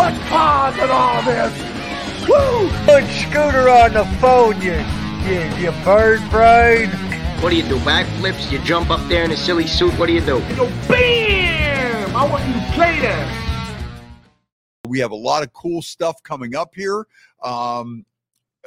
What's causing all this? Woo! Put Scooter on the phone, you, you, you bird brain. What do you do? Backflips? You jump up there in a silly suit? What do you do? You go BAM! I want you to play that. We have a lot of cool stuff coming up here. Um,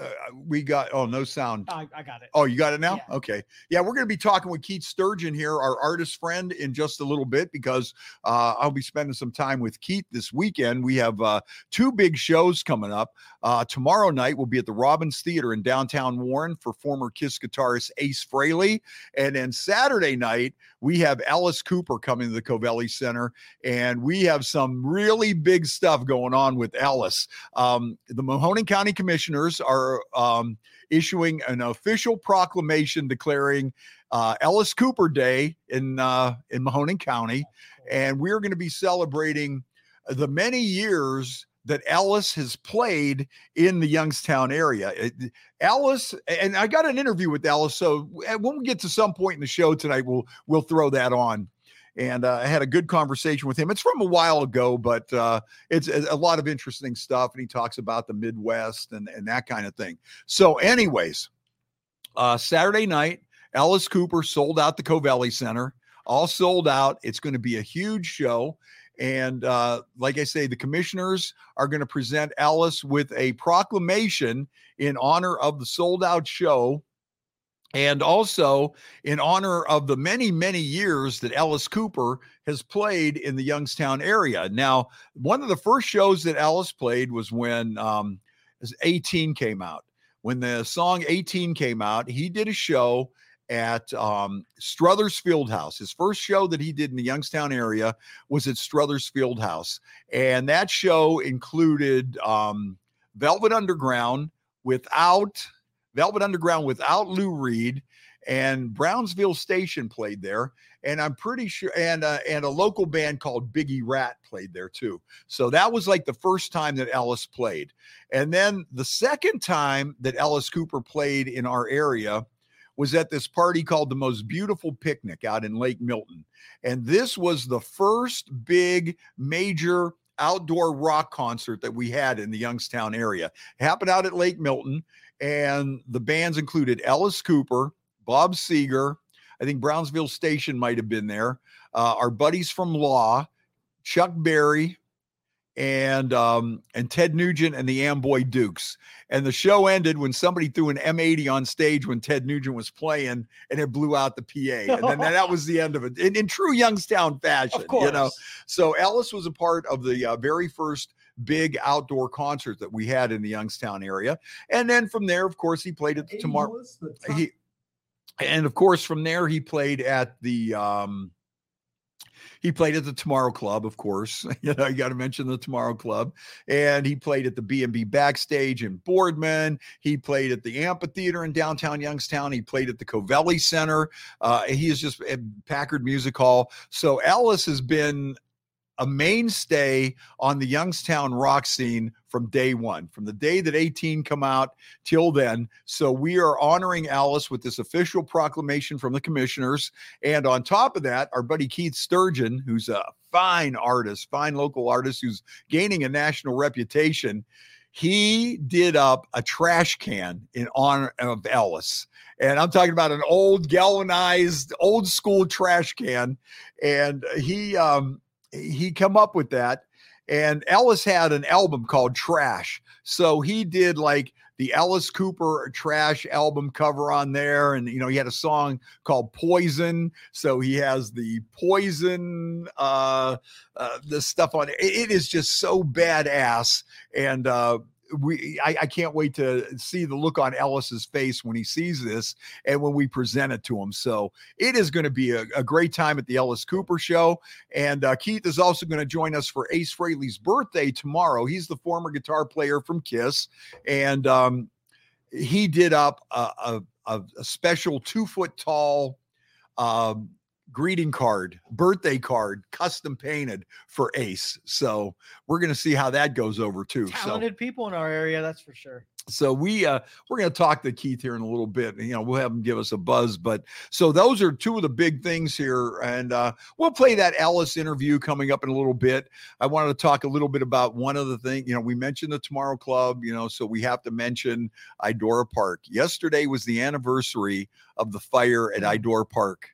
uh, we got oh no sound. I, I got it. Oh, you got it now? Yeah. Okay. Yeah, we're going to be talking with Keith Sturgeon here, our artist friend, in just a little bit because uh, I'll be spending some time with Keith this weekend. We have uh, two big shows coming up. Uh, tomorrow night, we'll be at the Robins Theater in downtown Warren for former Kiss guitarist Ace Frehley. And then Saturday night, we have Alice Cooper coming to the Covelli Center. And we have some really big stuff going on with Alice. Um, the Mahoning County Commissioners are um, issuing an official proclamation declaring uh, Alice Cooper Day in uh, in Mahoning County, and we're going to be celebrating the many years that Alice has played in the Youngstown area. Alice, and I got an interview with Alice, so uh, when we get to some point in the show tonight, we'll we'll throw that on. And uh, I had a good conversation with him. It's from a while ago, but uh, it's a, lot of interesting stuff. And he talks about the Midwest and, and that kind of thing. So, anyways, uh, Saturday night, Alice Cooper sold out the Covelli Center, all sold out. It's going to be a huge show. And uh, like I say, the commissioners are going to present Alice with a proclamation in honor of the sold out show and also in honor of the many, many years that Alice Cooper has played in the Youngstown area. Now, one of the first shows that Alice played was when um, 18 came out. When the song 18 came out, he did a show at um, Struthers Fieldhouse. His first show that he did in the Youngstown area was at Struthers Fieldhouse. And that show included um, Velvet Underground without Velvet Underground without Lou Reed and Brownsville Station played there. And I'm pretty sure, and uh, and a local band called Biggie Rat played there too. So that was like the first time that Alice played. And then the second time that Alice Cooper played in our area was at this party called the Most Beautiful Picnic out in Lake Milton. And this was the first big major outdoor rock concert that we had in the Youngstown area. happened out at Lake Milton, and the bands included Alice Cooper, Bob Seger. I think Brownsville Station might have been there. Uh, our buddies from Law, Chuck Berry, and um, and Ted Nugent and the Amboy Dukes. And the show ended when somebody threw an M80 on stage when Ted Nugent was playing, and it blew out the PA. And then that was the end of it in, in true Youngstown fashion. Of course. You know, so Alice was a part of the uh, very first big outdoor concert that we had in the Youngstown area. And then from there, of course, he played at the tomorrow. He, and of course, from there he played at the um he played at the Tomorrow Club, of course. You know, you got to mention the Tomorrow Club. And he played at the B&B Backstage in Boardman. He played at the Amphitheater in downtown Youngstown. He played at the Covelli Center. Uh, he is just at Packard Music Hall. So Alice has been a mainstay on the Youngstown rock scene from day one, from the day that 18 come out till then. So we are honoring Alice with this official proclamation from the commissioners. And on top of that, our buddy Keith Sturgeon, who's a fine artist, fine local artist who's gaining a national reputation, he did up a trash can in honor of Alice. And I'm talking about an old galvanized, old school trash can. And he um he come up with that. And Alice had an album called Trash. So he did like the Alice Cooper Trash album cover on there. And, you know, he had a song called Poison. So he has the Poison, uh, uh the stuff on it. It is just so badass. And, uh, we I, I can't wait to see the look on Alice's face when he sees this and when we present it to him. So it is going to be a, a great time at the Alice Cooper show. And uh, Keith is also going to join us for Ace Frehley's birthday tomorrow. He's the former guitar player from Kiss, and um, he did up a, a, a, special two foot tall um, greeting card, birthday card, custom painted for Ace. So we're going to see how that goes over too. So Talented people in our area, that's for sure. so we uh we're going to talk to Keith here in a little bit. You know, we'll have him give us a buzz. But so those are two of the big things here, and uh, we'll play that Alice interview coming up in a little bit. I wanted to talk a little bit about one other thing. You know, we mentioned the Tomorrow Club. You know, so we have to mention Idora Park. Yesterday was the anniversary of the fire at Idora Park,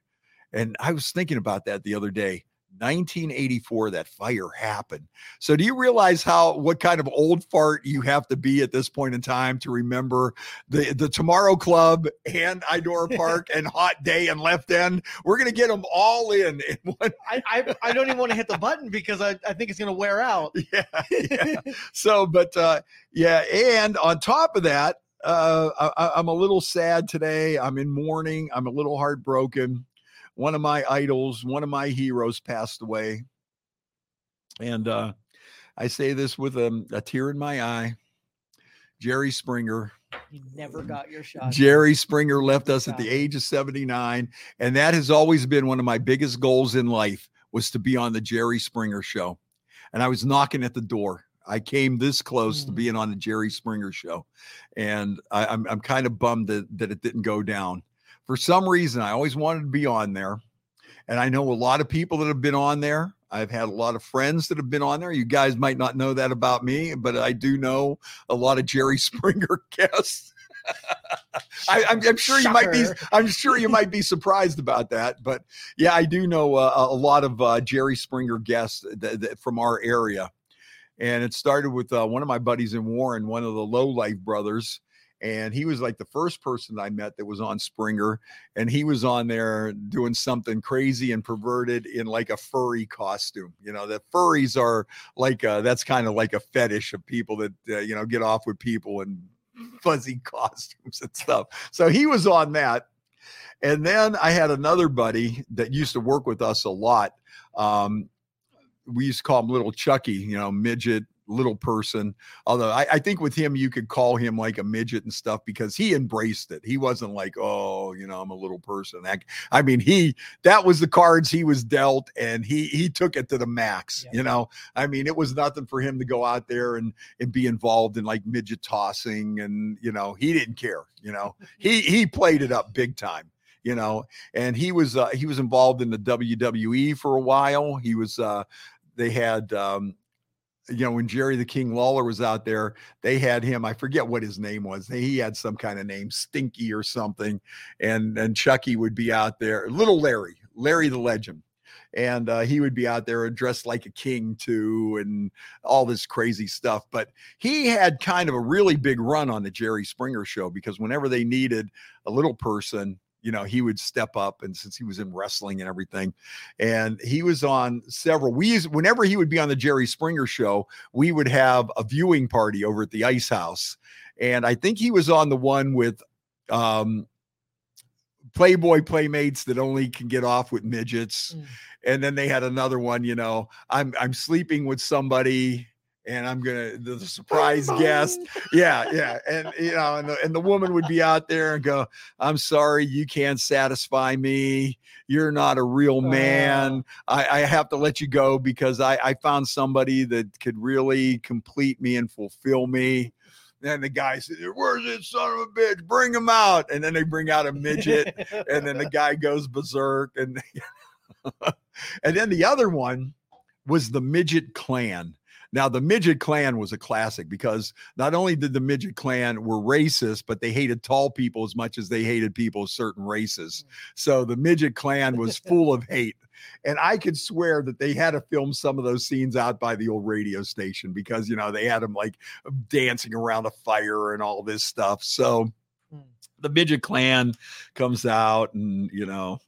and I was thinking about that the other day. 1984 that fire happened so do you realize how what kind of old fart you have to be at this point in time to remember the the Tomorrow Club and Idora Park and Hot Day and Left End? We're gonna get them all in in one. I, I, I don't even want to hit the button because I, I think it's going to wear out. Yeah, yeah. So, but uh, yeah, and on top of that, uh, I, I'm a little sad today. I'm in mourning. I'm a little heartbroken. One of my idols, one of my heroes, passed away, and uh, I say this with a, a tear in my eye. Jerry Springer. You never got your shot. Jerry Springer left us at the age of 79 and that has always been one of my biggest goals in life was to be on the Jerry Springer show. And I was knocking at the door. I came this close to Mm. being on the Jerry Springer show. And I, I'm I'm kind of bummed that, that it didn't go down. For some reason, I always wanted to be on there. And I know a lot of people that have been on there. I've had a lot of friends that have been on there. You guys might not know that about me, but I do know a lot of Jerry Springer guests. I, I'm, I'm sure you might be. I'm sure you might be surprised about that, but yeah, I do know uh, a lot of uh, Jerry Springer guests th- th- from our area, and it started with uh, one of my buddies in Warren, one of the Low Life brothers, and he was like the first person I met that was on Springer, and he was on there doing something crazy and perverted in like a furry costume. You know, the furries are like uh that's kind of like a fetish of people that uh, you know get off with people and fuzzy costumes and stuff. So he was on that. And then I had another buddy that used to work with us a lot. Um, we used to call him Little Chucky, you know, midget, little person. Although I, I think with him, you could call him like a midget and stuff because he embraced it. He wasn't like, oh, you know, I'm a little person. That, I mean, he that was the cards he was dealt, and he he took it to the max. Yeah. You know, I mean, it was nothing for him to go out there and and be involved in like midget tossing, and you know, he didn't care. You know, he he played it up big time you know and he was uh, he was involved in the WWE for a while he was uh they had um you know when Jerry the King Lawler was out there they had him I forget what his name was he had some kind of name Stinky or something and and Chucky would be out there little Larry Larry the legend and uh, he would be out there dressed like a king too and all this crazy stuff but he had kind of a really big run on the Jerry Springer show because whenever they needed a little person, you know, he would step up and since he was in wrestling and everything, and he was on several. We used whenever he would be on the Jerry Springer show, we would have a viewing party over at the Ice House, and I think he was on the one with um Playboy playmates that only can get off with midgets. Mm. And then they had another one, you know, I'm I'm sleeping with somebody and I'm gonna the, the surprise guest. Yeah, yeah. And you know, and the and the woman would be out there and go, I'm sorry, you can't satisfy me. You're not a real man. I, I have to let you go because I, I found somebody that could really complete me and fulfill me. And the guy said, Where's this son of a bitch? Bring him out. And then they bring out a midget and then the guy goes berserk and and then the other one was the midget clan now the midget clan was a classic because not only did the midget clan were racist but they hated tall people as much as they hated people of certain races. So the midget clan was full of hate. And i could swear that they had to film some of those scenes out by the old radio station because you know they had them like dancing around a fire and all this stuff. So Hmm. the midget clan comes out and you know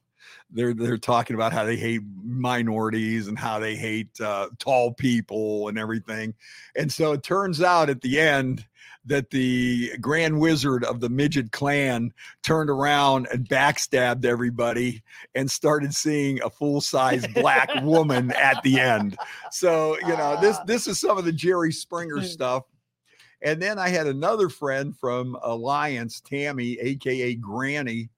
they're they're talking about how they hate minorities and how they hate uh, tall people and everything. And so it turns out at the end that the grand wizard of the midget clan turned around and backstabbed everybody and started seeing a full-size black woman at the end. So you know this this is some of the jerry springer stuff. And then I had another friend from Alliance, Tammy, aka Granny,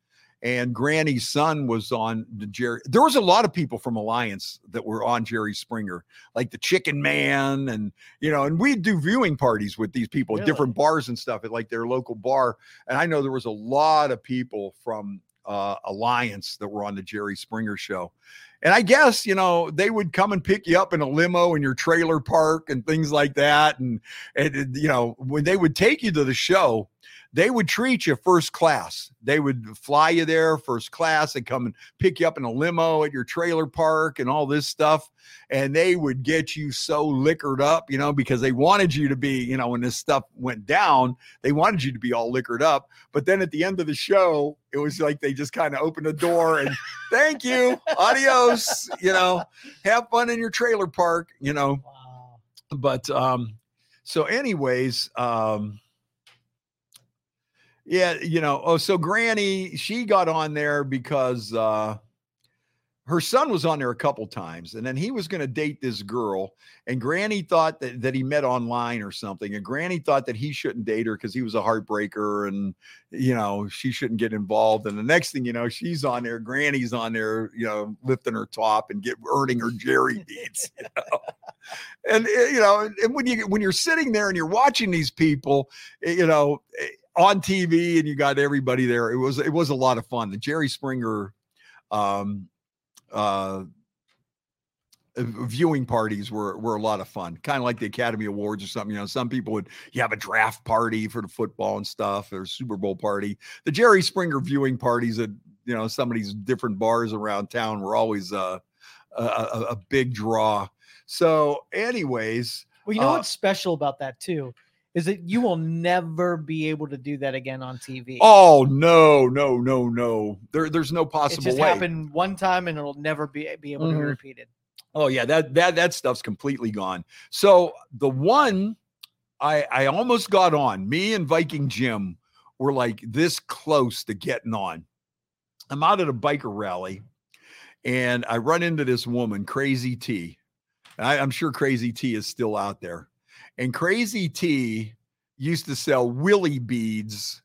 and Granny's son was on the Jerry. There was a lot of people from Alliance that were on Jerry Springer, like the Chicken Man, and you know, and we'd do viewing parties with these people at different bars and stuff at like their local bar. And I know there was a lot of people from uh, Alliance that were on the Jerry Springer show. And I guess, you know, they would come and pick you up in a limo in your trailer park and things like that. And, and you know, when they would take you to the show, they would treat you first class. They would fly you there first class. They come and pick you up in a limo at your trailer park and all this stuff. And they would get you so liquored up, you know, because they wanted you to be, you know, when this stuff went down, they wanted you to be all liquored up. But then at the end of the show, it was like they just kind of opened the door and thank you, adios, you know, have fun in your trailer park, you know Wow. but um so anyways um yeah you know oh so granny she got on there because uh her son was on there a couple times and then he was going to date this girl and granny thought that, that he met online or something and granny thought that he shouldn't date her because he was a heartbreaker and you know she shouldn't get involved and the next thing you know she's on there granny's on there you know lifting her top and get earning her jerry beads you know? And uh, you know and- when you when you're sitting there and you're watching these people eh, you know eh, on tv and you got everybody there it was it was a lot of fun. The jerry springer um uh uh, viewing parties were were a lot of fun kind of like the academy awards or something you know some people would you have a draft party for the football and stuff or super bowl party. The jerry springer viewing parties at you know some of these different bars around town were always uh, a, a, a big draw. So anyways Well, you know Uh, what's special about that too is that you will never be able to do that again on TV. oh no no no no there, there's no possible it just way happened one time and it'll never be be able to be Mhm. repeated. Oh yeah, that that that stuff's completely gone. So the one I I almost got on, me and Viking Jim were like this close to getting on. I'm out at a biker rally and I run into this woman, Crazy T. I, I'm sure Crazy T is still out there. And Crazy T used to sell willy beads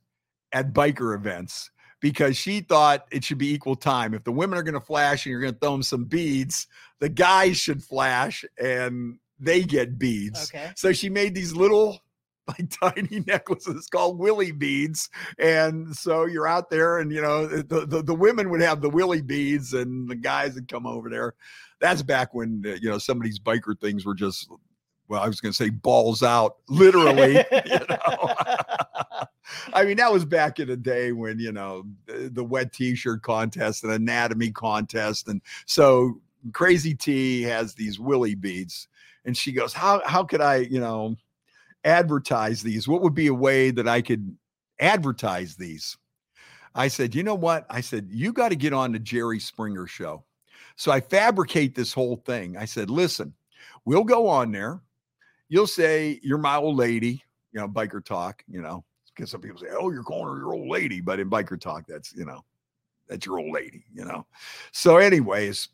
at biker events because she thought it should be equal time. If the women are going to flash and you're going to throw them some beads, the guys should flash and they get beads. Okay. So she made these little like tiny necklaces called willy beads. And so you're out there and you know the, the, the women would have the willy beads and the guys would come over there. That's back when uh, you know some of these biker things were just well, I was going to say balls out, literally. you know, I mean that was back in the day when you know the, the wet T-shirt contest and anatomy contest, and so Crazy T has these willy beads, and she goes, "How how could I you know advertise these? What would be a way that I could advertise these?" I said, "You know what?" I said, "You got to get on the Jerry Springer show." So I fabricate this whole thing. I said, "Listen, we'll go on there. You'll say you're my old lady, you know, biker talk, you know." Because some people say, "Oh, you're calling her your old lady," but in biker talk, that's you know, that's your old lady, you know. So, anyways,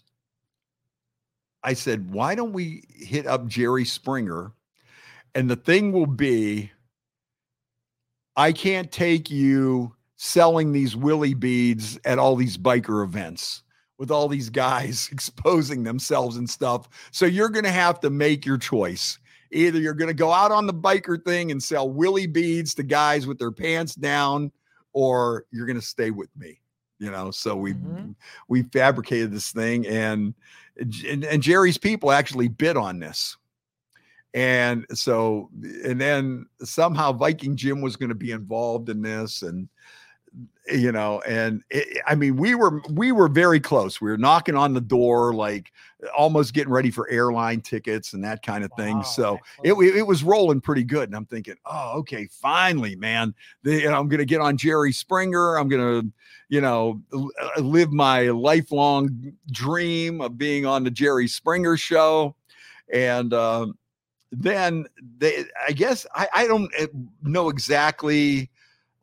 I said, "Why don't we hit up Jerry Springer?" And the thing will be, I can't take you selling these willy beads at all these biker events with all these guys exposing themselves and stuff. So you're going to have to make your choice. Either you're going to go out on the biker thing and sell willy beads to guys with their pants down, or you're going to stay with me. You know, so we Mhm. we fabricated this thing, and, and and Jerry's people actually bid on this, and so and then somehow Viking Jim was going to be involved in this, and you know and it, i mean we were we were very close. We were knocking on the door like almost getting ready for airline tickets and that kind of thing. Wow, so it, it was rolling pretty good and i'm thinking oh okay finally man the, you know, i'm gonna get on jerry springer. I'm gonna you know uh, live my lifelong dream of being on the jerry springer show. And um then they i guess i, I don't uh, know exactly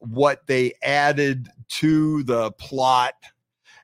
what they added to the plot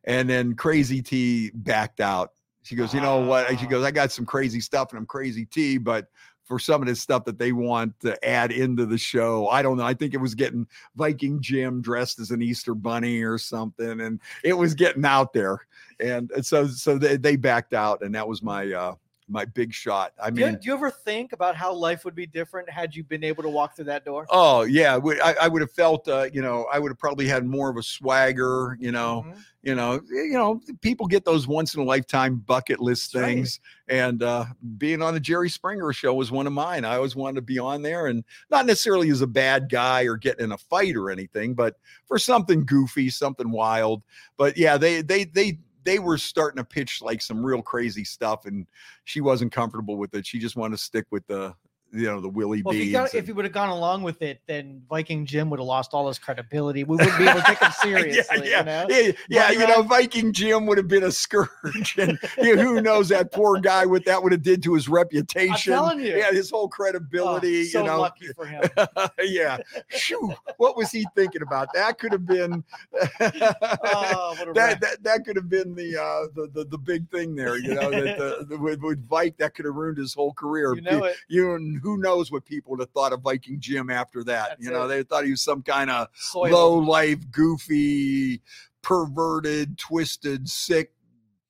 and then crazy t backed out she goes you know what she Ah. goes i got some crazy stuff and i'm crazy t but for some of this stuff that they want to add into the show. I don't know. I think it was getting Viking Jim dressed as an Easter bunny or something, and it was getting out there. And and so so they, they backed out, and that was my uh my big shot. I Do you, mean, do you ever think about how life would be different had you been able to walk through that door? oh yeah, I, I would have felt uh, you know I would have probably had more of a swagger. You know, Mhm. you know, you know, people get those once in a lifetime bucket list That's right. things. And uh, being on the Jerry Springer show was one of mine. I always wanted to be on there and not necessarily as a bad guy or getting in a fight or anything, but for something goofy, something wild. But yeah, they they they they were starting to pitch like some real crazy stuff, and she wasn't comfortable with it. She just wanted to stick with the you know the Willie Well, if beads. you, if and- you would have gone along with it, then Viking Jim would have lost all his credibility. We wouldn't be able to take him seriously. yeah, You know? yeah, yeah, you know, Viking Jim would have been a scourge, and you know, who knows that poor guy what that would have did to his reputation. telling you. yeah, his whole Oh, credibility. so you know, lucky for him. yeah. Shoo, what was he thinking about? That could have been Oh, that, that that could have been the uh the, the the big thing there, you know, that the, the with, with Vike that could have ruined his whole career. You know it. You and who knows what people would have thought of Viking Jim after that. That's you know, it. they thought he was some kind of low life, goofy, perverted, twisted, sick,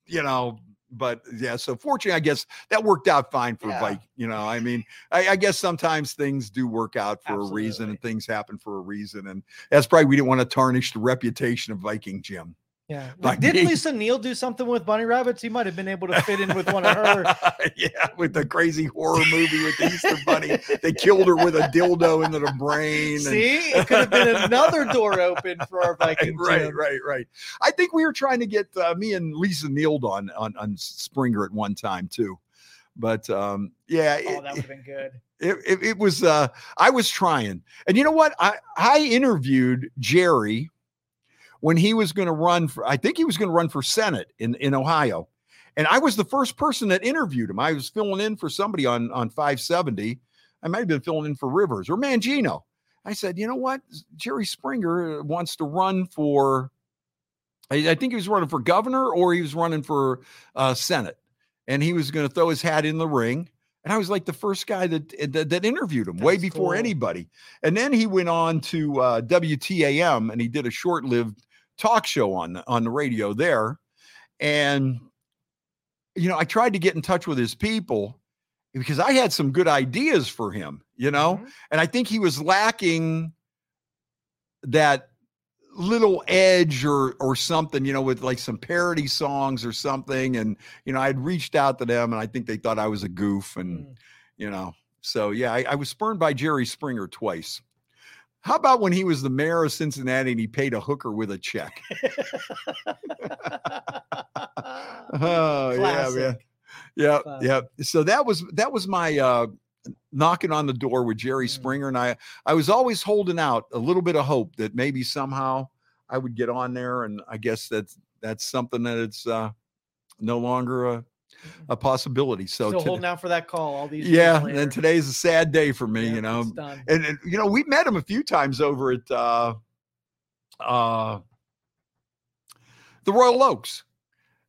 you know. But yeah, so fortunately, I guess that worked out fine for Yeah. Vike. You know, I mean, I, I guess sometimes things do work out for a reason and things happen for a reason. And that's probably we didn't want to tarnish the reputation of Viking Jim. Yeah. Like Did. Lisa Neal do something with bunny rabbits? He might have been able to fit in with one of her. yeah, with the crazy horror movie with the Easter Bunny. They killed her with a dildo into the brain. and- See, it could have been another door open for our Viking right, Jim. right, right. I think we were trying to get uh, me and Lisa Neild on, on on Springer at one time too, but um, yeah, Oh, it, that would have been good. it, it, it was. Uh, I was trying, and you know what? I I interviewed Jerry when he was going to run for. I think he was going to run for Senate in in Ohio, and I was the first person that interviewed him. I was filling in for somebody on on 570. I might have been filling in for Rivers or Mangino. I said, you know what? Jerry Springer wants to run for. I, I think he was running for governor or he was running for uh, Senate, and he was going to throw his hat in the ring. And I was like the first guy that that, that interviewed him way before cool. anybody. And then he went on to uh, WTAM and he did a short-lived talk show on the- on the radio there. And you know, I tried to get in touch with his people because I had some good ideas for him. You know, Mhm. and I think he was lacking that little edge or or something, you know, with like some parody songs or something. And you know, I had reached out to them, and I think they thought I was a goof, and Mm. you know, so yeah, I, I was spurned by Jerry Springer twice. How about when he was the mayor of Cincinnati and he paid a hooker with a check? Oh yeah, man. Yeah, yeah. So that was that was my uh knocking on the door with Jerry Mm. Springer, and I I was always holding out a little bit of hope that maybe somehow I would get on there, and I guess that's that's something that it's uh no longer a a possibility. So Still today- holding out for that call all these years yeah, and today's a sad day for me, Yeah, you know. And, and you know, we met him a few times over at uh uh the Royal Oaks.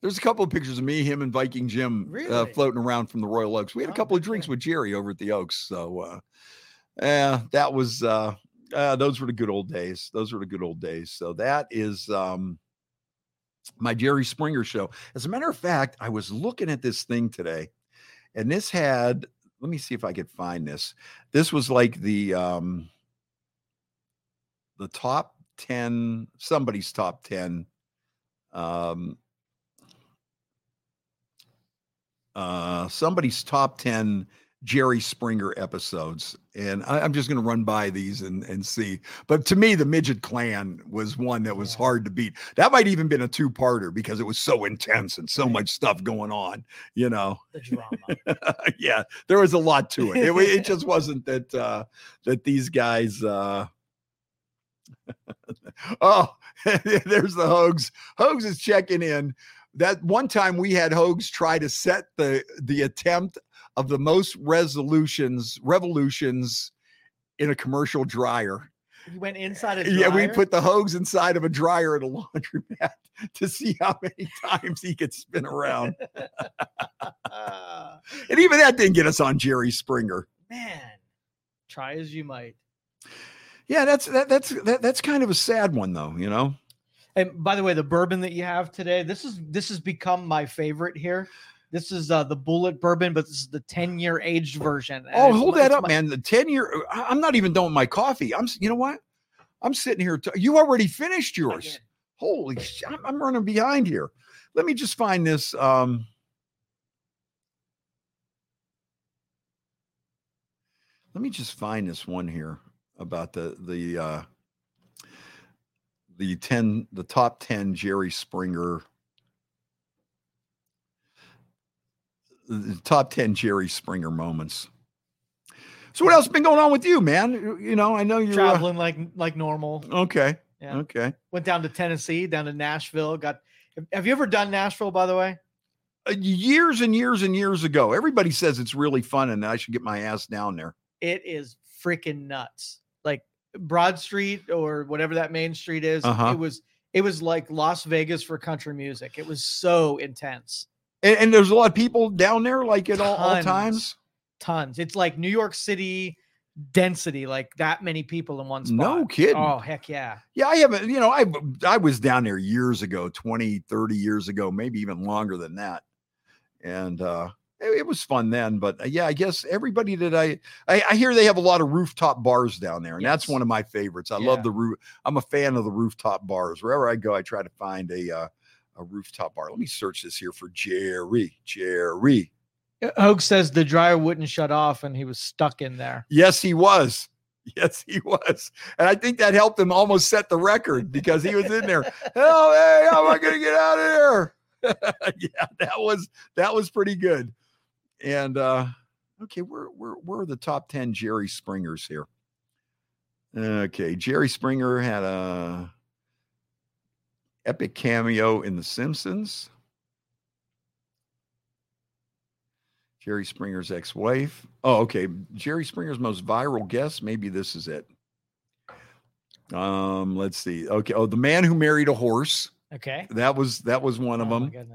There's a couple of pictures of me, him, and Viking Jim uh, floating around from the Royal Oaks. We had a Oh, couple of drinks with Jerry over at the Oaks. So uh yeah, that was uh uh those were the good old days. Those were the good old days. So that is um my Jerry Springer show. As a matter of fact, I was looking at this thing today, and this had let me see if I could find this. This was like the um the top 10, somebody's top 10 um uh somebody's top 10 Jerry Springer episodes. And I, am just going to run by these and, and see. But to me, the Midget Clan was one that was Yeah. hard to beat. That might even been a two parter because it was so intense and so much stuff going on, you know. the drama. yeah, there was a lot to it. It, it just wasn't that uh that these guys uh oh there's the Hogs. Hogs is checking in. That one time we had Hogs try to set the the attempt of the most resolutions revolutions in a commercial dryer. You went inside a Yeah, we put the Hogs inside of a dryer at a laundromat to see how many times he could spin around. And even that didn't get us on Jerry Springer. Man, try as you might. Yeah, that's that, that's that, that's kind of a sad one though, you know. And by the way, the bourbon that you have today, this is this has become my favorite here. This is uh, the Bulleit bourbon, but this is the 10 year aged version. and Oh, hold that up, my- man. The 10 year I- I'm not even done with my coffee. I'm, you know what? I'm sitting here. T- you already finished yours. Holy shit. I'm running behind here. Let me just find this. Um, let me just find this one here about the the uh the 10 the top 10 Jerry Springer top 10 Jerry Springer moments. So what else been going on with you, man? You know, I know you're uh, traveling like like normal. okay. Yeah. Okay. Went down to Tennessee, down to Nashville. Got. Have you ever done Nashville, by the way? Uh, years and years and years ago. Everybody says it's really fun and I should get my ass down there. It is freaking nuts. Like Broad Street or whatever that main street is. Uh-huh. It was. It was like Las Vegas for country music. It was so intense. And, and there's a lot of people down there like at all, all Tons. times. Tons. It's like New York City density, like that many people in one spot. No kidding. Oh heck yeah. Yeah, I haven't, you know, I I was down there years ago, 20, 30 years ago, maybe even longer than that. And uh it, it was fun then, but uh, yeah, I guess everybody that I, I I hear they have a lot of rooftop bars down there, and that's one of my favorites. I Yeah. love the roof. I'm a fan of the rooftop bars. Wherever I go, I try to find a uh, a rooftop bar. Let me search this here for Jerry. Jerry. Hogue says the dryer wouldn't shut off and he was stuck in there. Yes, he was. Yes, he was. And I think that helped him almost set the record because he was in there. Hell, hey, how am I going to get out of here? yeah, that was that was pretty good. And uh okay, we're we're we're the top 10 Jerry Springers here. Okay, Jerry Springer had a epic cameo in The Simpsons. Jerry Springer's ex-wife. Oh, okay. Jerry Springer's most viral guest. Maybe this is it. Um, let's see. Okay. Oh, the man who married a horse. Okay. That was that was one of Oh my them.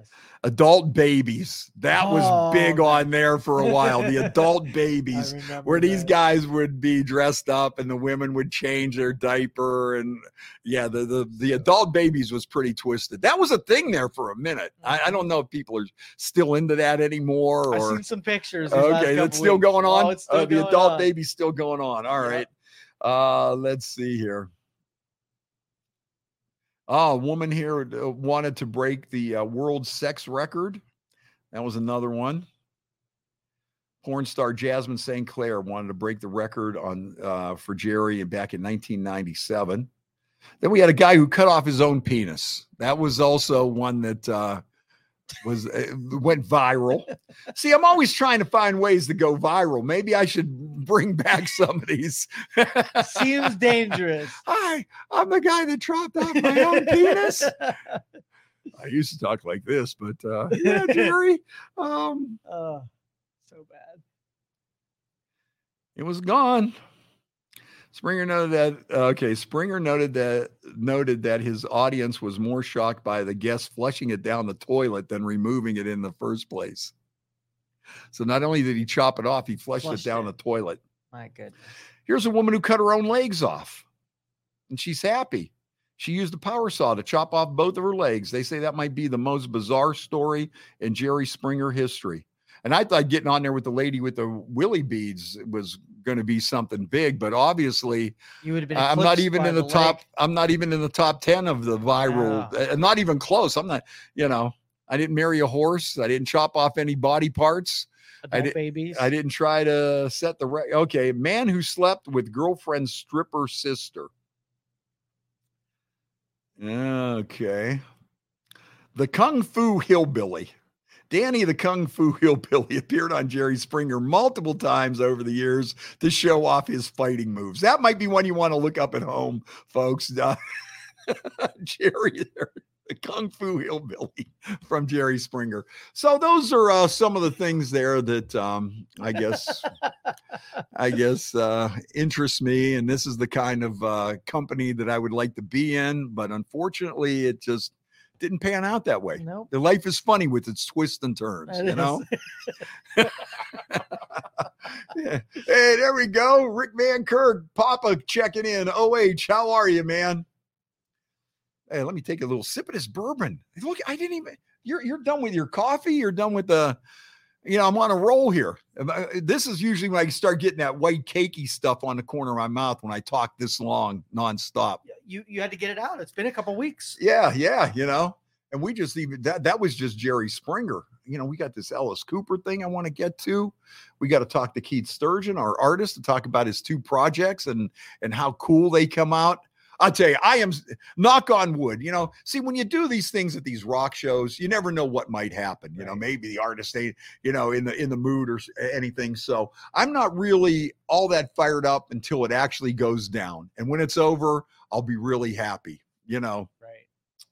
Adult babies. That was big Oh, on there for a while. The adult babies where these that. guys would be dressed up and the women would change their diaper and yeah the the, the adult babies was pretty twisted that was a thing there for a minute I, I don't know if people are still into that anymore I've seen some pictures. okay that's still weeks. going on Oh, still Uh, the going adult on. baby's still going on all Yep. right uh let's see here oh a woman here uh, wanted to break the uh, world sex record that was another one porn star Jasmine St. Clair wanted to break the record on uh, for Jerry back in 1997. Then we had a guy who cut off his own penis. That was also one that uh, was uh, went viral. See, I'm always trying to find ways to go viral. Maybe I should bring back some of these. Seems dangerous. Hi, I'm the guy that chopped off my own penis. I used to talk like this, but uh, yeah, Jerry. Um, Oh, so bad. it was gone. Springer noted that uh, okay, Springer noted that noted that his audience was more shocked by the guest flushing it down the toilet than removing it in the first place. So not only did he chop it off, he flushed, Flushed it down it. the toilet. My goodness. Here's a woman who cut her own legs off, and she's happy. She used a power saw to chop off both of her legs. They say that might be the most bizarre story in Jerry Springer history. And I thought getting on there with the lady with the willy beads was going to be something big, but obviously You would have been. I'm not even in the, leg. top. I'm not even in the top ten of the viral. Yeah. uh, not even close. I'm not. You know, I didn't marry a horse. I didn't chop off any body parts. I did- babies. I didn't try to set the right. Okay, man who slept with girlfriend's stripper sister. Okay. The Kung Fu Hillbilly. Danny the Kung Fu Hillbilly appeared on Jerry Springer multiple times over the years to show off his fighting moves. That might be one you want to look up at home, folks. Uh, Jerry, the Kung Fu Hillbilly from Jerry Springer. So those are uh, some of the things there that um, I guess I guess uh, interests me, and this is the kind of uh, company that I would like to be in. But unfortunately, it just didn't pan out that way. Nope. The life is funny with its twists and turns, you know. Yeah. Hey, there we go. Rick Van Kirk, Papa checking in. OH, how are you, man? Hey, let me take a little sip of this bourbon. Look, I didn't even. You're you're done with your coffee. You're done with the. You know, I'm on a roll here. This is usually when I start getting that white cakey stuff on the corner of my mouth when I talk this long nonstop. You you had to get it out. It's been a couple weeks. Yeah, yeah, you know. And we just even that that was just Jerry Springer. You know, we got this Alice Cooper thing I want to get to. We got to talk to Keith Sturgeon, our artist, to talk about his two projects and and how cool they come out. I'll tell you, I am knock on wood. You know, see when you do these things at these rock shows, you never know what might happen. You know, maybe the artist ain't you know in the in the mood or anything. So I'm not really all that fired up until it actually goes down, and when it's over, I'll be really happy. You know, Right.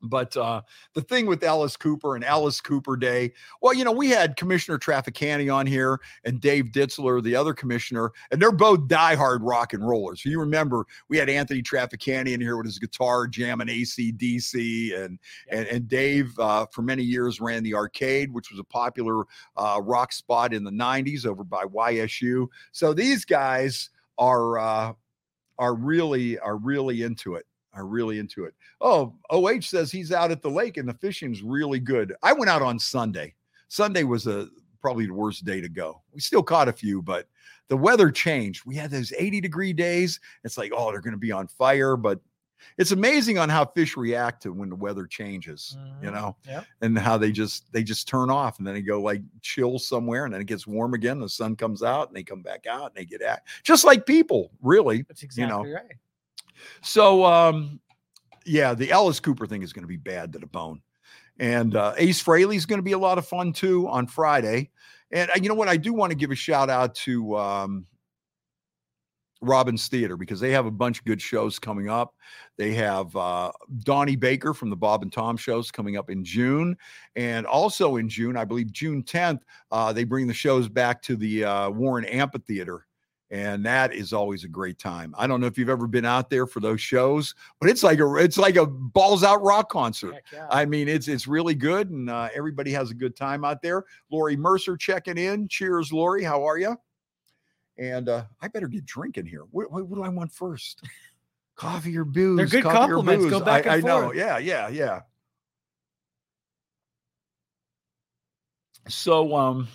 But uh, the thing with Alice Cooper and Alice Cooper Day, well, you know, we had Commissioner Traficanti on here and Dave Ditzler, the other commissioner, and they're both diehard rock and rollers. You remember we had Anthony Traficanti in here with his guitar jamming ACDC, and and, and Dave uh, for many years ran the arcade, which was a popular uh, rock spot in the '90s over by YSU. So these guys are uh, are really are really into it. Are really into it. Oh, OH says he's out at the lake and the fishing's really good. I went out on Sunday. Sunday was a probably the worst day to go. We still caught a few, but the weather changed. We had those 80 degree days. It's like, oh, they're going to be on fire, but it's amazing on how fish react to when the weather changes, you Mhm. know, Yep. and how they just they just turn off and then they go like chill somewhere and then it gets warm again. The sun comes out and they come back out and they get at just like people, really. That's You know, exactly right. So um yeah, the Alice Cooper thing is going to be bad to the bone. And uh, Ace Frehley is going to be a lot of fun too on Friday. And uh, you know what? I do want to give a shout out to um, Robins Theater because they have a bunch of good shows coming up. They have uh, Donnie Baker from the Bob and Tom shows coming up in June. And also in June, I believe June 10th, uh, they bring the shows back to the uh, Warren Amphitheater and that is always a great time. I don't know if you've ever been out there for those shows, but it's like a it's like a balls out rock concert. Yeah. I mean, it's it's really good, and uh, everybody has a good time out there. Lori Mercer checking in. Cheers, Lori. How are you? And uh, I better get drinking here. What, what, what do I want first? Coffee or booze? They're good Coffee compliments. Go back I, and I know. Yeah, yeah, yeah. So, um,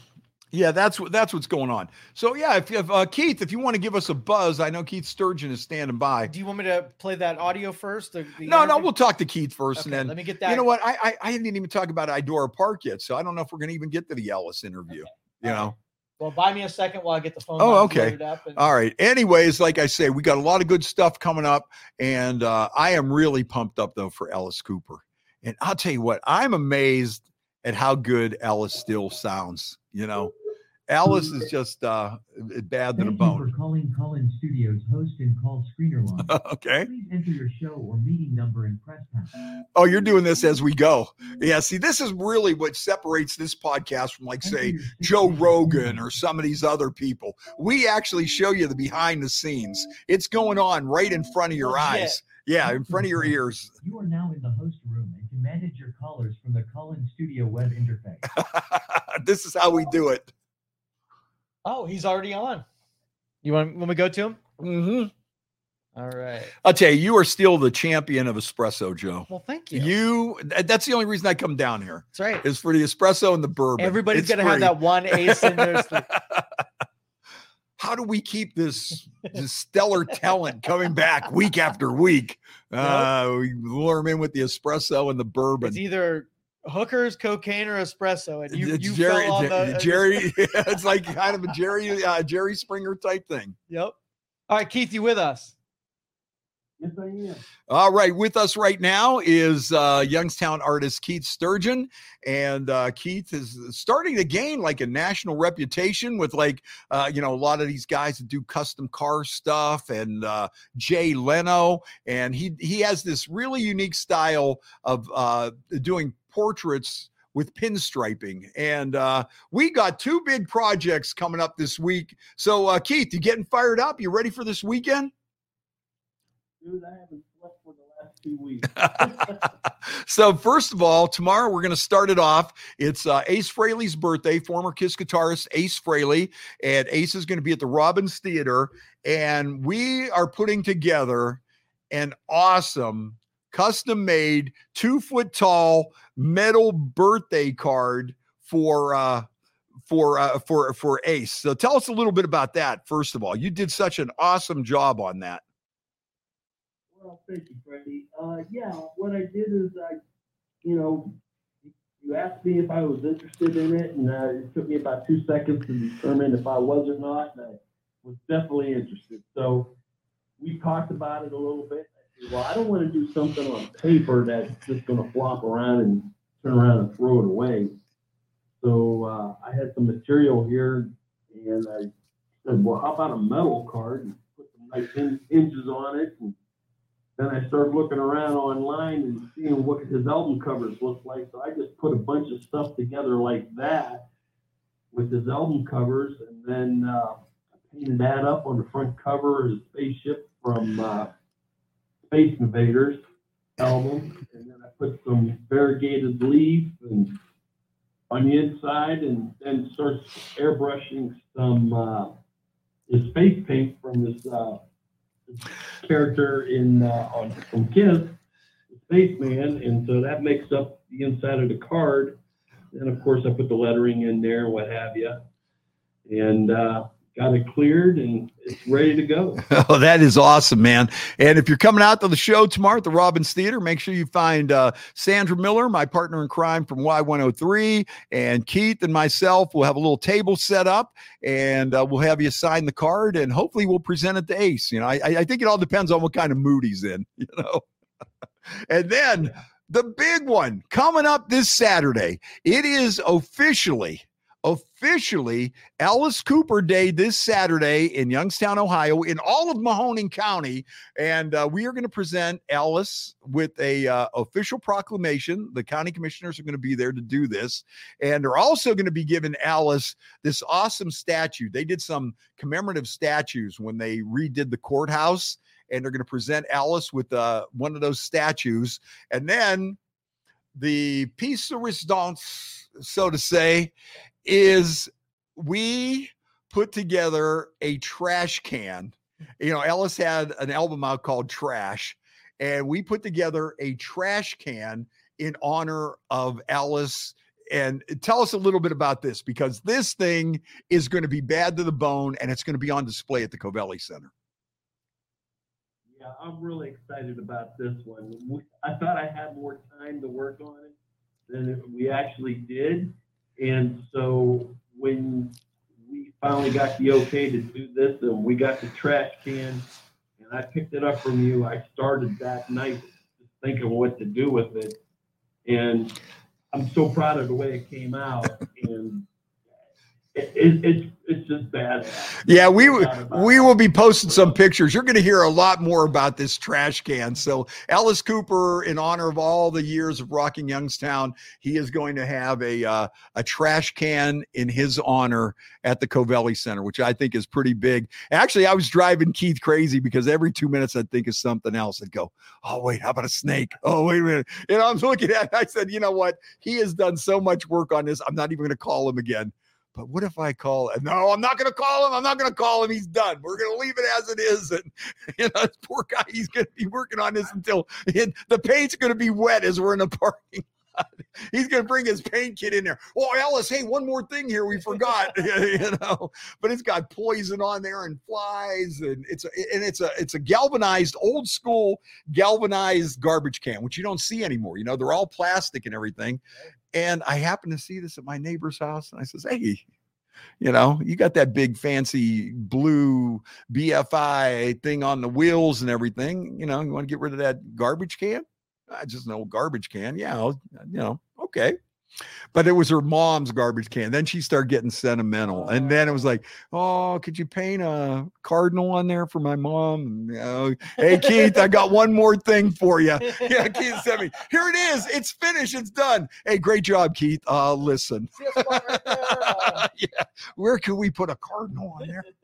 yeah, that's what that's what's going on. So, yeah, if, if uh, Keith, if you want to give us a buzz, I know Keith Sturgeon is standing by. Do you want me to play that audio first? the- the No, no, we'll talk to Keith first, Okay, and then let me get that. you know what? I, I I didn't even talk about Idora Park yet, so I don't know if we're going to even get to the Alice interview. You All right. know. Well, buy me a second while I get the phone. Oh, okay. Up and, All right. Anyways, like I say, we got a lot of good stuff coming up, and uh, I am really pumped up though for Alice Cooper. And I'll tell you what, I'm amazed at how good Alice still sounds. You know, Alice is just uh, bad to the Thank you bone. for calling Call-In Studios host and call screener line. okay. Please enter your show or meeting number and press pound. Oh, you're doing this as we go. Yeah. See, this is really what separates this podcast from, like, say, Joe Rogan or some of these other people. We actually show you the behind the scenes. It's going on right in front of your Legit. eyes. Yeah, in front of your ears. You are now in the host room and can manage your callers from the Call-In Studio web interface. this is how we do it. Oh, he's already on. You want when we go to him? Mm-hmm. All right. I'll tell you, you are still the champion of espresso, Joe. Well, thank you. You that's the only reason I come down here That's right. is for the espresso and the bourbon. Everybody's It's gonna have that one ace in their sleeve. How do we keep this, this stellar talent coming back week after week? Uh, we lure them in with the espresso and the bourbon. It's either hookers, cocaine, or espresso, and you it's you Jerry, fell on the uh, Jerry, it's like kind of a Jerry, uh, Jerry Springer type thing. Yep. All right, Keith, you with us? Yes, I am. All right, with us right now is uh, Youngstown artist Keith Sturgeon, and uh, Keith is starting to gain like a national reputation with like uh, you know a lot of these guys that do custom car stuff, and uh, Jay Leno, and he he has this really unique style of uh, doing portraits with pinstriping, and uh, we got two big projects coming up this week. So uh, Keith, you getting fired up? You ready for this weekend? So first of all, tomorrow we're going to start it off. It's uh, Ace Frehley's birthday, former Kiss guitarist Ace Frehley, and Ace is going to be at the Robins Theater, and we are putting together an awesome custom made two foot tall metal birthday card for uh for uh for for ace. So tell us a little bit about that first of all. You did such an awesome job on that Well, thank you, Freddie. Uh, yeah, what I did is I, you know, you asked me if I was interested in it, and uh, it took me about two seconds to determine if I was or not. And I was definitely interested. So we talked about it a little bit. I said, well, I don't want to do something on paper that's just going to flop around and turn around and throw it away. So uh, I had some material here, and I said, well, how about a metal card and put some nice hin- hinges on it and then I started looking around online and seeing what his album covers looked like. So I just put a bunch of stuff together like that with his album covers, and then uh, painted that up on the front cover of his spaceship from uh, Space Invaders album, and then I put some variegated leaf and on the inside, and then starts airbrushing some uh, his face paint from this. Uh, character in uh, on Kiss, the Spaceman, and so that makes up the inside of the card. And of course, I put the lettering in there what have you, and uh, got it cleared and it's ready to go. Oh, that is awesome, man. And if you're coming out to the show tomorrow at the Robins Theater, make sure you find uh, Sandra Miller, my partner in crime from Y103, and Keith and myself. We'll have a little table set up and uh, we'll have you sign the card and hopefully we'll present it to Ace. You know, I, I think it all depends on what kind of mood he's in, you know. and then the big one coming up this Saturday, it is officially officially Alice Cooper Day this Saturday in Youngstown, Ohio, in all of Mahoning County, and uh, we are going to present Alice with a uh, official proclamation. The county commissioners are going to be there to do this, and they're also going to be giving Alice this awesome statue. They did some commemorative statues when they redid the courthouse, and they're going to present Alice with uh, one of those statues, and then the piece de resistance, so to say, is we put together a trash can. You know, Alice had an album out called Trash, and we put together a trash can in honor of Alice. And tell us a little bit about this because this thing is going to be bad to the bone and it's going to be on display at the Covelli Center. Yeah, I'm really excited about this one. I thought I had more time to work on it than we actually did. And so when we finally got the okay to do this and we got the trash can and I picked it up from you, I started that night thinking what to do with it. And I'm so proud of the way it came out and it, it, it's, it's just bad. Yeah, we we will be posting some pictures. You're going to hear a lot more about this trash can. So, Alice Cooper, in honor of all the years of rocking Youngstown, he is going to have a uh, a trash can in his honor at the Covelli Center, which I think is pretty big. Actually, I was driving Keith crazy because every two minutes I'd think of something else. I'd go, "Oh wait, how about a snake? Oh wait a minute." You know, I'm looking at. It, I said, "You know what? He has done so much work on this. I'm not even going to call him again." But what if I call? Him? No, I'm not going to call him. I'm not going to call him. He's done. We're going to leave it as it is. And you know, this poor guy, he's going to be working on this until it, the paint's going to be wet as we're in the parking lot. He's going to bring his paint kit in there. Oh, Alice, hey, one more thing here we forgot. you know, but it's got poison on there and flies, and it's a, and it's a it's a galvanized, old school galvanized garbage can, which you don't see anymore. You know, they're all plastic and everything. And I happened to see this at my neighbor's house, and I says, "Hey, you know, you got that big fancy blue BFI thing on the wheels and everything. You know, you want to get rid of that garbage can? I just an old garbage can. Yeah, I'll- you know, okay." But it was her mom's garbage can. Then she started getting sentimental, and then it was like, "Oh, could you paint a cardinal on there for my mom?" Know, hey Keith, I got one more thing for you. Yeah, Keith sent me. Here it is. It's finished. It's done. Hey, great job, Keith. Uh, listen. See a spot right? Uh, yeah. Where could we put a cardinal on there?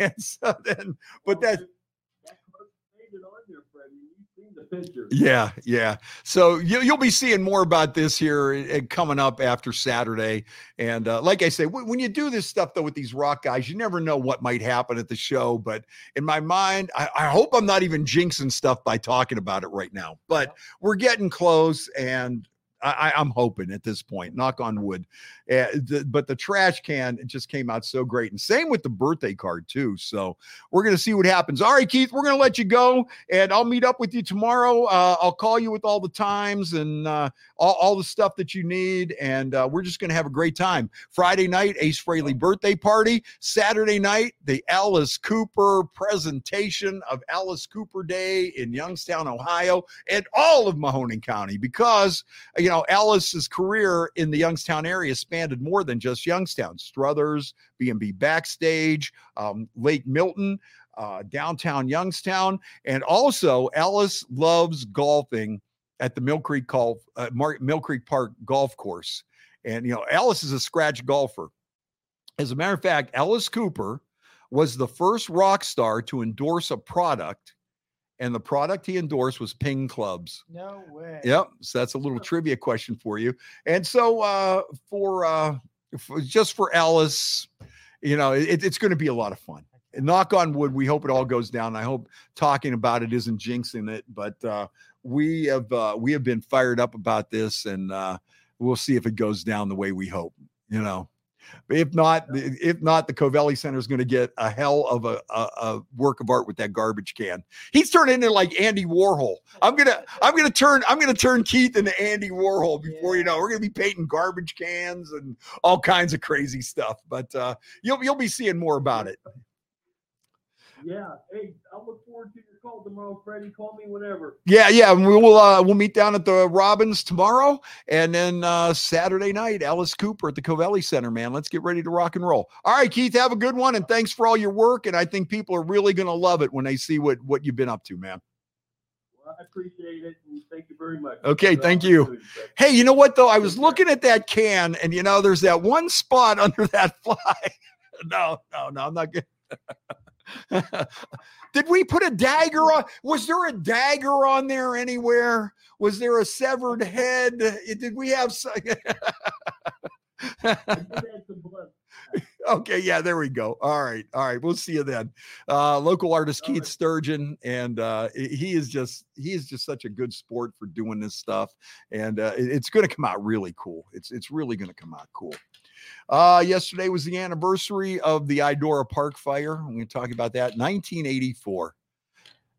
And so then, but that that card painted on there, Freddie. You seen the picture. Yeah, yeah. So you, you'll be seeing more about this here uh, coming up after Saturday. And uh, like I say, when, when you do this stuff though with these rock guys, you never know what might happen at the show. But in my mind, I, I hope I'm not even jinxing stuff by talking about it right now. But we're getting close, and I, I'm hoping at this point, knock on wood. Uh, the, but the trash can it just came out so great, and same with the birthday card too. So we're gonna see what happens. All right, Keith, we're gonna let you go, and I'll meet up with you tomorrow. Uh, I'll call you with all the times and uh, all, all the stuff that you need, and uh, we're just gonna have a great time. Friday night, Ace Frehley birthday party. Saturday night, the Alice Cooper presentation of Alice Cooper Day in Youngstown, Ohio, and all of Mahoning County, because you know Alice's career in the Youngstown area spanned more than just Youngstown. Struthers, B&B Backstage, um, Lake Milton, uh, downtown Youngstown, and also Alice loves golfing at the Mill Creek Golf uh, Mill Creek Park Golf Course. And you know, Alice is a scratch golfer. As a matter of fact, Alice Cooper was the first rock star to endorse a product, and the product he endorsed was Ping Clubs. No way. Yep. So that's a little trivia question for you. And so uh for uh for, just for Alice, you know, it, it's going to be a lot of fun. Knock on wood, we hope it all goes down. I hope talking about it isn't jinxing it, but uh we have uh we have been fired up about this and uh we'll see if it goes down the way we hope, you know. If not, if not, the Covelli Center is going to get a hell of a, a, a work of art with that garbage can. He's turned into like Andy Warhol. I'm gonna, I'm gonna turn, I'm gonna turn Keith into Andy Warhol before you know. We're gonna be painting garbage cans and all kinds of crazy stuff. But uh, you'll, you'll be seeing more about it. Yeah. Hey, I look forward to your call tomorrow, Freddie. Call me whenever. Yeah, yeah. and We will, uh, we'll meet down at the Robins tomorrow, and then uh, Saturday night, Alice Cooper at the Covelli Center. Man, let's get ready to rock and roll. All right, Keith, have a good one, and thanks for all your work. And I think people are really gonna love it when they see what what you've been up to, man. Well, I appreciate it, and thank you very much. Okay, thank you. Hey, you know what though? I was looking at that can, and you know, there's that one spot under that fly. no, no, no, I'm not good. Did we put a dagger on? Was there a dagger on there anywhere? Was there a severed head? Did we have? some okay, yeah, there we go. All right, all right. We'll see you then. Uh, local artist Keith. Sturgeon, and uh, he he is just he is just such a good sport for doing this stuff, and uh, it's going to come out really cool. It's it's really going to come out cool. Uh, yesterday was the anniversary of the Idora Park fire. I'm going to talk about that. 1984.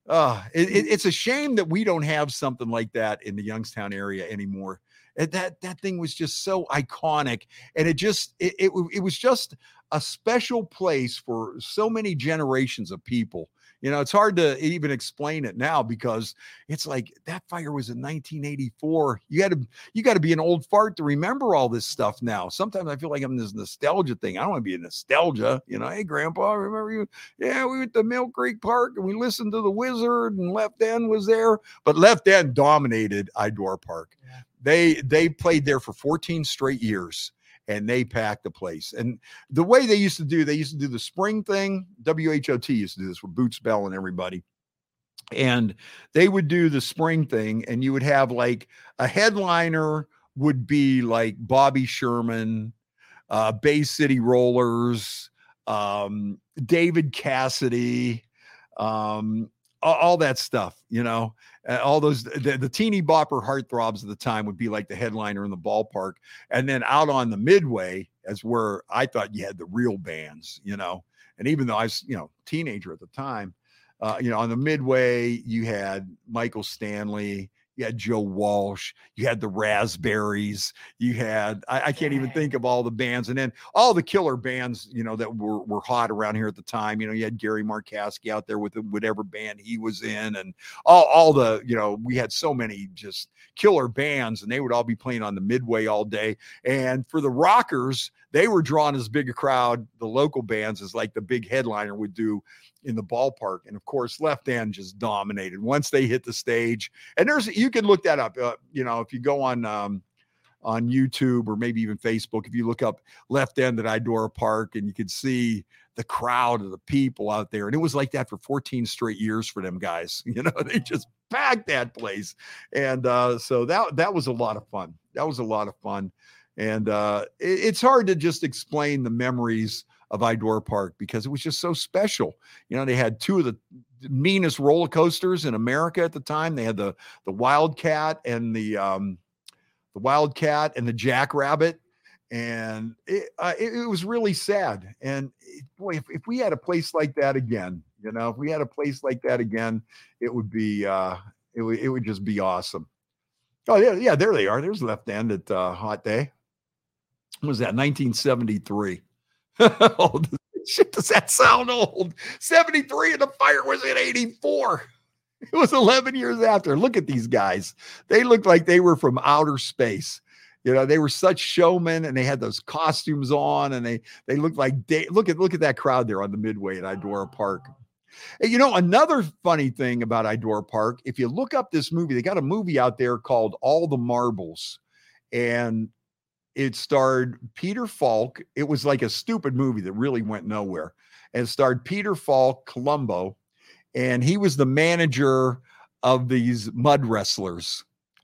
Uh, it, it- it's a shame that we don't have something like that in the Youngstown area anymore. And that that thing was just so iconic, and it just it, it, it was just a special place for so many generations of people. You know, it's hard to even explain it now because it's like that fire was in 1984. You had to you got to be an old fart to remember all this stuff now. Sometimes I feel like I'm in this nostalgia thing. I don't want to be a nostalgia. You know, hey grandpa, remember you? Yeah, we went to Mill Creek Park and we listened to the wizard and Left End was there, but Left End dominated Idora Park. Yeah. They they played there for 14 straight years and they packed the place. And the way they used to do, they used to do the spring thing. WHOT used to do this with Boots Bell and everybody. And they would do the spring thing, and you would have like a headliner would be like Bobby Sherman, uh, Bay City Rollers, um, David Cassidy, um, all, that stuff, you know, all those the, the teeny bopper heartthrobs of the time would be like the headliner in the ballpark, and then out on the midway as where I thought you had the real bands, you know, and even though I was you know teenager at the time, uh, you know, on the midway you had Michael Stanley. You had Joe Walsh, you had the Raspberries, you had I, I can't even think of all the bands, and then all the killer bands, you know, that were were hot around here at the time. You know, you had Gary Markowski out there with whatever band he was in, and all all the you know we had so many just killer bands, and they would all be playing on the midway all day. And for the rockers, they were drawing as big a crowd, the local bands, as like the big headliner would do in the ballpark. And of course, Left End just dominated once they hit the stage. And there's you can look that up. Uh, you know, if you go on um, on YouTube or maybe even Facebook, if you look up left end at Idora Park, and you could see the crowd of the people out there. And it was like that for 14 straight years for them guys. You know, they just packed that place. And uh, so that that was a lot of fun. That was a lot of fun. And uh, it, it's hard to just explain the memories of Idora Park because it was just so special. You know, they had two of the meanest roller coasters in America at the time. They had the the Wildcat and the um, the Wildcat and the Jackrabbit, and it, uh, it, it was really sad. And it- boy, if, if we had a place like that again, you know, if we had a place like that again, it would be uh, it would it would just be awesome. Oh yeah, yeah, there they are. There's left end at uh, Hot Day. When was that 1973? oh, shit, does that sound old? 73 and the fire was in 84. It was 11 years after. Look at these guys. They looked like they were from outer space. You know, they were such showmen and they had those costumes on and they they looked like they look at look at that crowd there on the midway at Idora Park. And you know, another funny thing about Idora Park, if you look up this movie, they got a movie out there called All the Marbles. And it starred Peter Falk. It was like a stupid movie that really went nowhere. And starred Peter Falk, Columbo, and he was the manager of these mud wrestlers.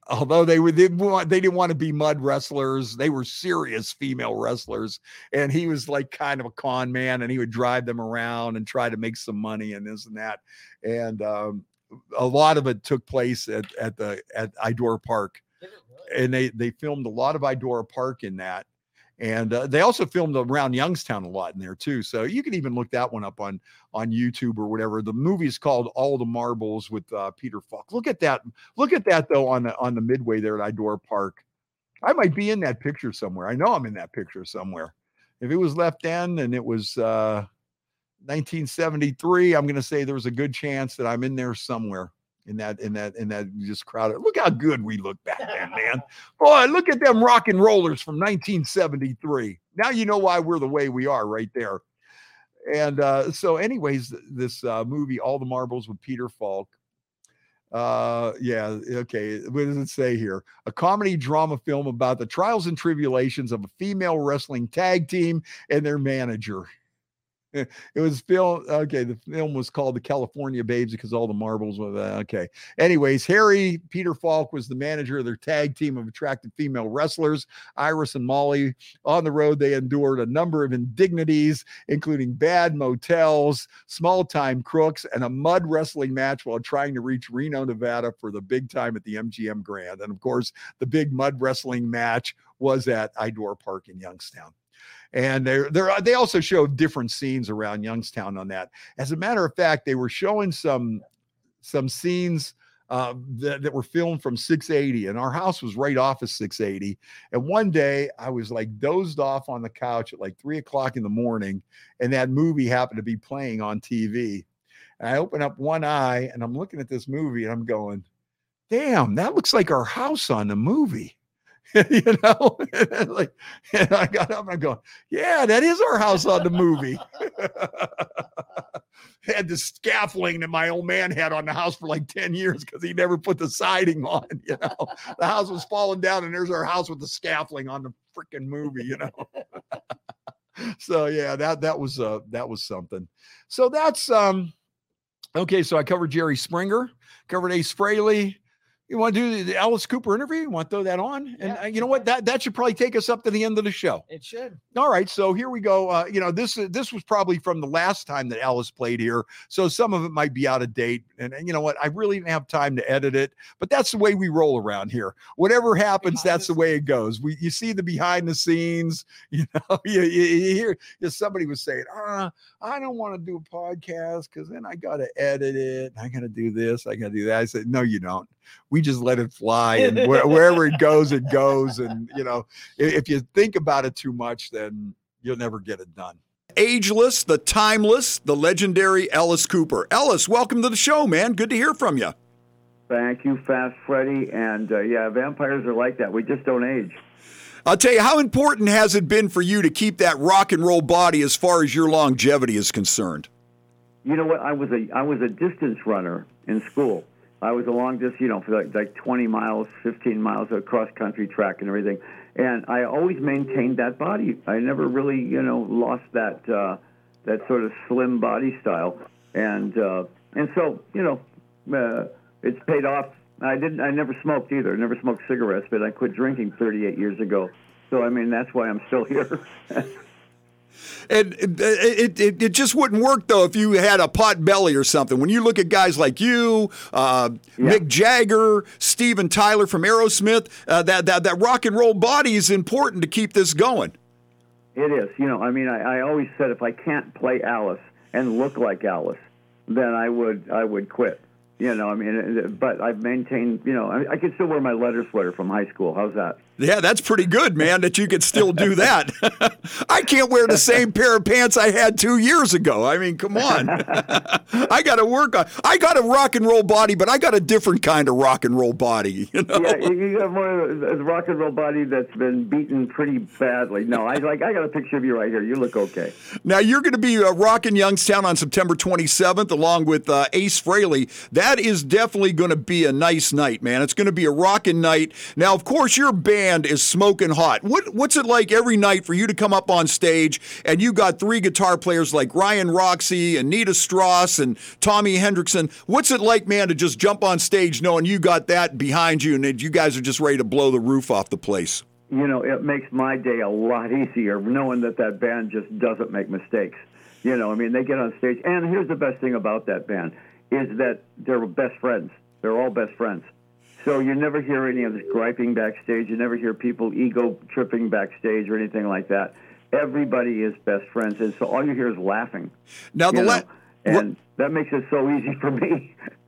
Although they were they, didn't want, they didn't want to be mud wrestlers, they were serious female wrestlers, and he was like kind of a con man, and he would drive them around and try to make some money and this and that. And um, a lot of it took place at at the at Idora Park and they they filmed a lot of Idora Park in that, and uh, they also filmed around Youngstown a lot in there too. So you can even look that one up on on YouTube or whatever. The movie is called All the Marbles with uh, Peter Falk. Look at that! Look at that though on the on the midway there at Idora Park. I might be in that picture somewhere. I know I'm in that picture somewhere. If it was left end and it was uh, 1973, I'm going to say there was a good chance that I'm in there somewhere in that in that in that just crowded. Look how good we look back then, man. Boy, look at them rock and rollers from 1973. Now you know why we're the way we are right there. And uh, so, anyways, this uh, movie, All the Marbles with Peter Falk. Uh, yeah, okay. What does it say here? A comedy drama film about the trials and tribulations of a female wrestling tag team and their manager. It was film. Okay, the film was called The California Babes because all the marbles were uh, okay. Anyways, Harry Peter Falk was the manager of their tag team of attractive female wrestlers, Iris and Molly. On the road, they endured a number of indignities, including bad motels, small time crooks, and a mud wrestling match while trying to reach Reno, Nevada for the big time at the MGM Grand. And of course, the big mud wrestling match was at Idora Park in Youngstown and they're, they're they also showed different scenes around Youngstown on that. As a matter of fact, they were showing some some scenes uh, that, that were filmed from 680, and our house was right off of 680. And one day I was like dozed off on the couch at like three o'clock in the morning, and that movie happened to be playing on TV. And I open up one eye and I'm looking at this movie and I'm going, damn, that looks like our house on the movie. you know, like, and I got up and I'm going, yeah, that is our house on the movie. had the scaffolding that my old man had on the house for like 10 years because he never put the siding on, you know. The house was falling down, and there's our house with the scaffolding on the freaking movie, you know. so yeah, that that was uh that was something. So that's um okay. So I covered Jerry Springer, covered Ace Frehley. You want to do the- the Alice Cooper interview? You want to throw that on? And Yeah. uh, you know what? That that should probably take us up to the end of the show. It should. All right, so here we go. Uh, you know, this uh, this was probably from the last time that Alice played here, so some of it might be out of date. And, and you know what? I really didn't have time to edit it, but that's the way we roll around here. Whatever happens, Behind that's the way it goes. We you see the behind the scenes. You know, you, you, you hear you somebody was saying, "Ah, I don't want to do a podcast because then I got to edit it. I got to do this. I got to do that." I said, "No, you don't. We just let it fly, and where, wherever it goes, it goes. And you know, i- if you think about it too much, then you'll never get it done. Ageless, the timeless, the legendary Alice Cooper. Alice, welcome to the show, man. Good to hear from you. Thank you, Fast Freddie. And uh, yeah, vampires are like that. We just don't age. I'll tell you, how important has it been for you to keep that rock and roll body as far as your longevity is concerned? You know what? I was a I was a distance runner in school. I was a long distance, you know, for like, like 20 miles, 15 miles of cross country track and everything. And I always maintained that body. I never really, you know, lost that uh, that sort of slim body style. And uh, and so, you know, uh, it's paid off. I didn't. I never smoked either. Never smoked cigarettes, but I quit drinking 38 years ago. So I mean, that's why I'm still here. And it, it, it, just wouldn't work though if you had a pot belly or something. When you look at guys like you, uh, Yeah. Mick Jagger, Steven Tyler from Aerosmith, uh, that, that that rock and roll body is important to keep this going. It is. You know, I mean, I, I always said if I can't play Alice and look like Alice, then I would I would quit. You know, I mean, but I've maintained. You know, I, I can still wear my letter sweater from high school. How's that? Yeah, that's pretty good, man, that you could still do that. I can't wear the same pair of pants I had two years ago. I mean, come on. I got to work on. I got a rock and roll body, but I got a different kind of rock and roll body. You know? Yeah, you got more of a rock and roll body that's been beaten pretty badly. No, I like. I got a picture of you right here. You look okay. Now you're going to be uh, rocking Youngstown on September 27th, along with uh, Ace Frehley. That is definitely going to be a nice night, man. It's going to be a rocking night. Now, of course, your band is smoking hot. What what's it like every night for you to come up on stage and you got three guitar players like Ryan Roxie, Nita Strauss, and Tommy Henriksen? What's it like, man, to just jump on stage knowing you got that behind you and you guys are just ready to blow the roof off the place? you know, it makes my day a lot easier knowing that that band just doesn't make mistakes. You know, I mean, they get on stage, and here's the best thing about that band is that they're best friends. They're all best friends. So you never hear any of this griping backstage. You never hear people ego tripping backstage or anything like that. Everybody is best friends, and so all you hear is laughing. Now the la- and that makes it so easy for me.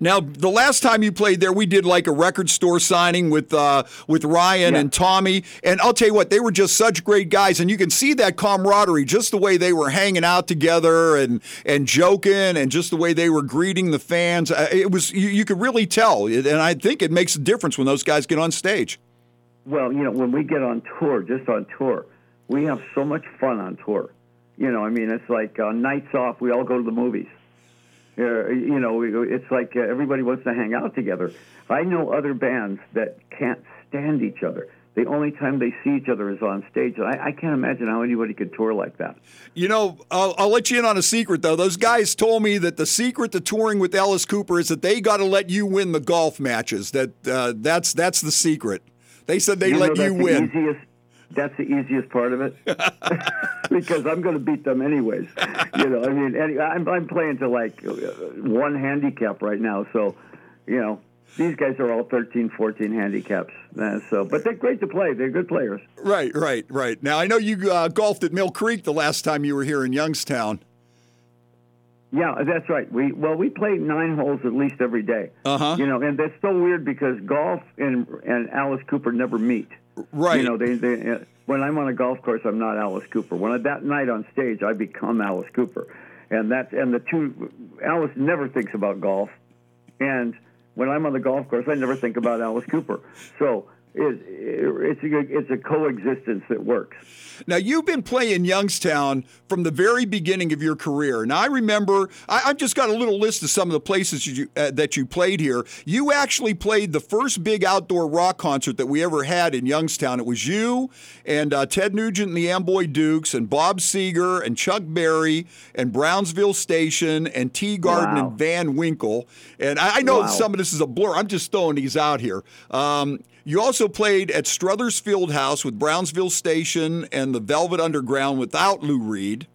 Now, the last time you played there, we did like a record store signing with uh, with Ryan Yeah. and Tommy, and I'll tell you what, they were just such great guys, and you can see that camaraderie, just the way they were hanging out together and and joking, and just the way they were greeting the fans. Uh, It was you, you could really tell, and I think it makes a difference when those guys get on stage. Well, you know, when we get on tour, just on tour, we have so much fun on tour. You know, I mean, it's like uh, nights off, we all go to the movies. Uh, you know, it's like uh, everybody wants to hang out together. I know other bands that can't stand each other. The only time they see each other is on stage. I, I can't imagine how anybody could tour like that. You know, I'll, I'll let you in on a secret though. Those guys told me that the secret to touring with Alice Cooper is that they got to let you win the golf matches. That uh, that's that's the secret. They said they You know, let you the win. Easiest, that's the easiest part of it because I'm going to beat them anyways. You know, I mean, any, I'm, I'm playing to like one handicap right now, so you know these guys are all 13, 14 handicaps. Uh, so, but they're great to play. They're good players. Right, right, right. Now I know you uh, golfed at Mill Creek the last time you were here in Youngstown. Yeah, that's right. We well, we play nine holes at least every day. Uh huh. You know, and that's so weird because golf and and Alice Cooper never meet. Right. You know, they, they when I'm on a golf course, I'm not Alice Cooper. When I, that night on stage, I become Alice Cooper, and that and the two Alice never thinks about golf, and when I'm on the golf course, I never think about Alice Cooper. So it, it, it's a it's a coexistence that works. Now you've been playing Youngstown from the very beginning of your career. Now I remember I, I've just got a little list of some of the places you, uh, that you played here. You actually played the first big outdoor rock concert that we ever had in Youngstown. It was you and uh, Ted Nugent and the Amboy Dukes and Bob Seger and Chuck Berry and Brownsville Station and Teegarden Wow. and Van Winkle. And I, I know Wow. some of this is a blur. I'm just throwing these out here. Um, you also played at Struthers Field House with Brownsville Station and the Velvet Underground without Lou Reed.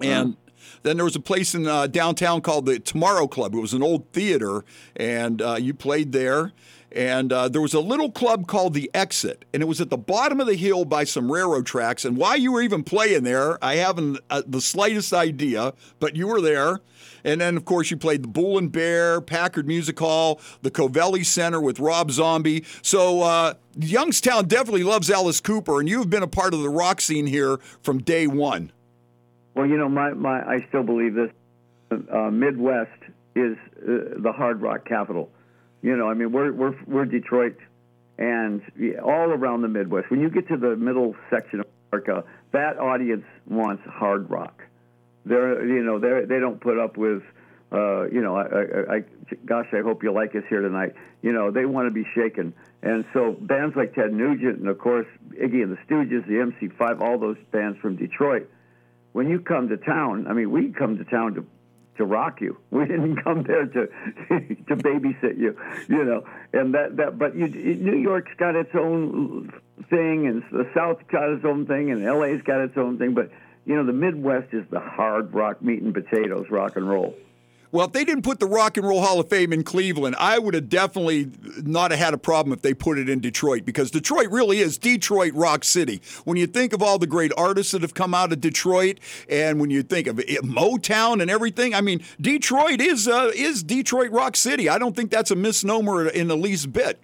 And then there was a place in uh, downtown called the Tomorrow Club. It was an old theater, and uh, you played there. And uh, there was a little club called the Exit, and it was at the bottom of the hill by some railroad tracks. And why you were even playing there, I haven't uh, the slightest idea, but you were there. And then, of course, you played the Bull and Bear, Packard Music Hall, the Covelli Center with Rob Zombie. So uh, Youngstown definitely loves Alice Cooper, and you've been a part of the rock scene here from day one. Well, you know, my, my I still believe this. Uh, Midwest is uh, the hard rock capital. You know, I mean, we're we're we're Detroit, and all around the Midwest. When you get to the middle section of America, that audience wants hard rock. They're you know they they don't put up with. Uh, you know, I, I, I, gosh, I hope you like us here tonight. You know, they want to be shaken, and so bands like Ted Nugent and of course Iggy and the Stooges, the MC5, all those bands from Detroit when you come to town, I mean, we come to town to to rock you. We didn't come there to to babysit you, you know. And that that but you, New York's got its own thing, and the South's got its own thing, and LA's got its own thing. But you know, the Midwest is the hard rock meat and potatoes rock and roll. Well, if they didn't put the Rock and Roll Hall of Fame in Cleveland, I would have definitely not have had a problem if they put it in Detroit because Detroit really is Detroit Rock City. When you think of all the great artists that have come out of Detroit, and when you think of it, Motown and everything, I mean, Detroit is uh, is Detroit Rock City. I don't think that's a misnomer in the least bit.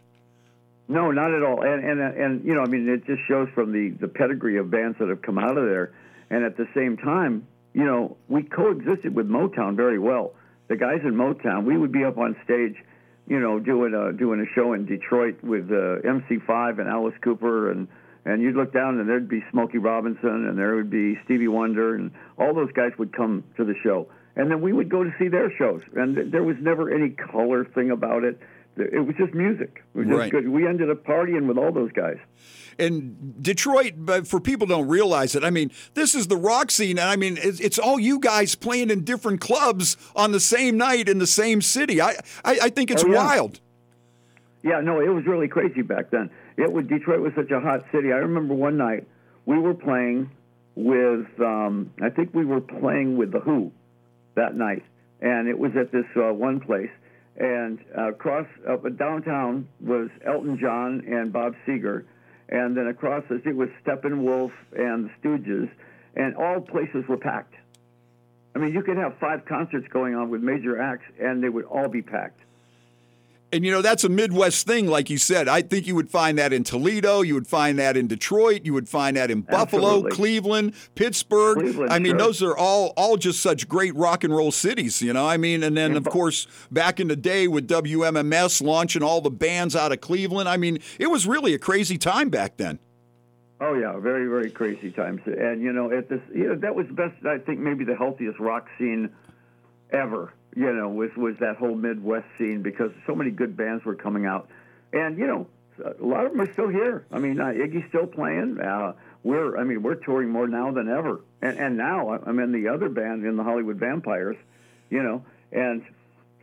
No, not at all. And and and you know, I mean, it just shows from the the pedigree of bands that have come out of there, and at the same time, you know, we coexisted with Motown very well the guys in Motown, we would be up on stage, you know, doing a doing a show in Detroit with uh, MC5 and Alice Cooper, and and you'd look down and there'd be Smokey Robinson, and there would be Stevie Wonder, and all those guys would come to the show, and then we would go to see their shows, and th- there was never any color thing about it. It was just music. It was just Right. good. We ended up partying with all those guys. And Detroit, but for people don't realize it, I mean, this is the rock scene, and I mean, it's, it's all you guys playing in different clubs on the same night in the same city. I I, I think it's Oh, yeah. wild. Yeah, no, it was really crazy back then. It was Detroit was such a hot city. I remember one night we were playing with um, I think we were playing with the Who that night, and it was at this uh, one place. And uh, across up downtown was Elton John and Bob Seger, and then across the street was Steppenwolf and the Stooges, and all places were packed. I mean, you could have five concerts going on with major acts, and they would all be packed. And you know, that's a Midwest thing, like you said. I think you would find that in Toledo, you would find that in Detroit, you would find that in Buffalo, Absolutely. Cleveland, Pittsburgh. Cleveland, I mean, sure. those are all all just such great rock and roll cities, you know. I mean, and then of course, back in the day with WMMS launching all the bands out of Cleveland, I mean, it was really a crazy time back then. Oh yeah, very very crazy times, and you know at this, you know that was the best. I think maybe the healthiest rock scene ever. You know, was was that whole Midwest scene because so many good bands were coming out, and you know a lot of them are still here. I mean, uh, Iggy's still playing. Uh, we're I mean we're touring more now than ever, and and now I'm in the other band in the Hollywood Vampires. You know, and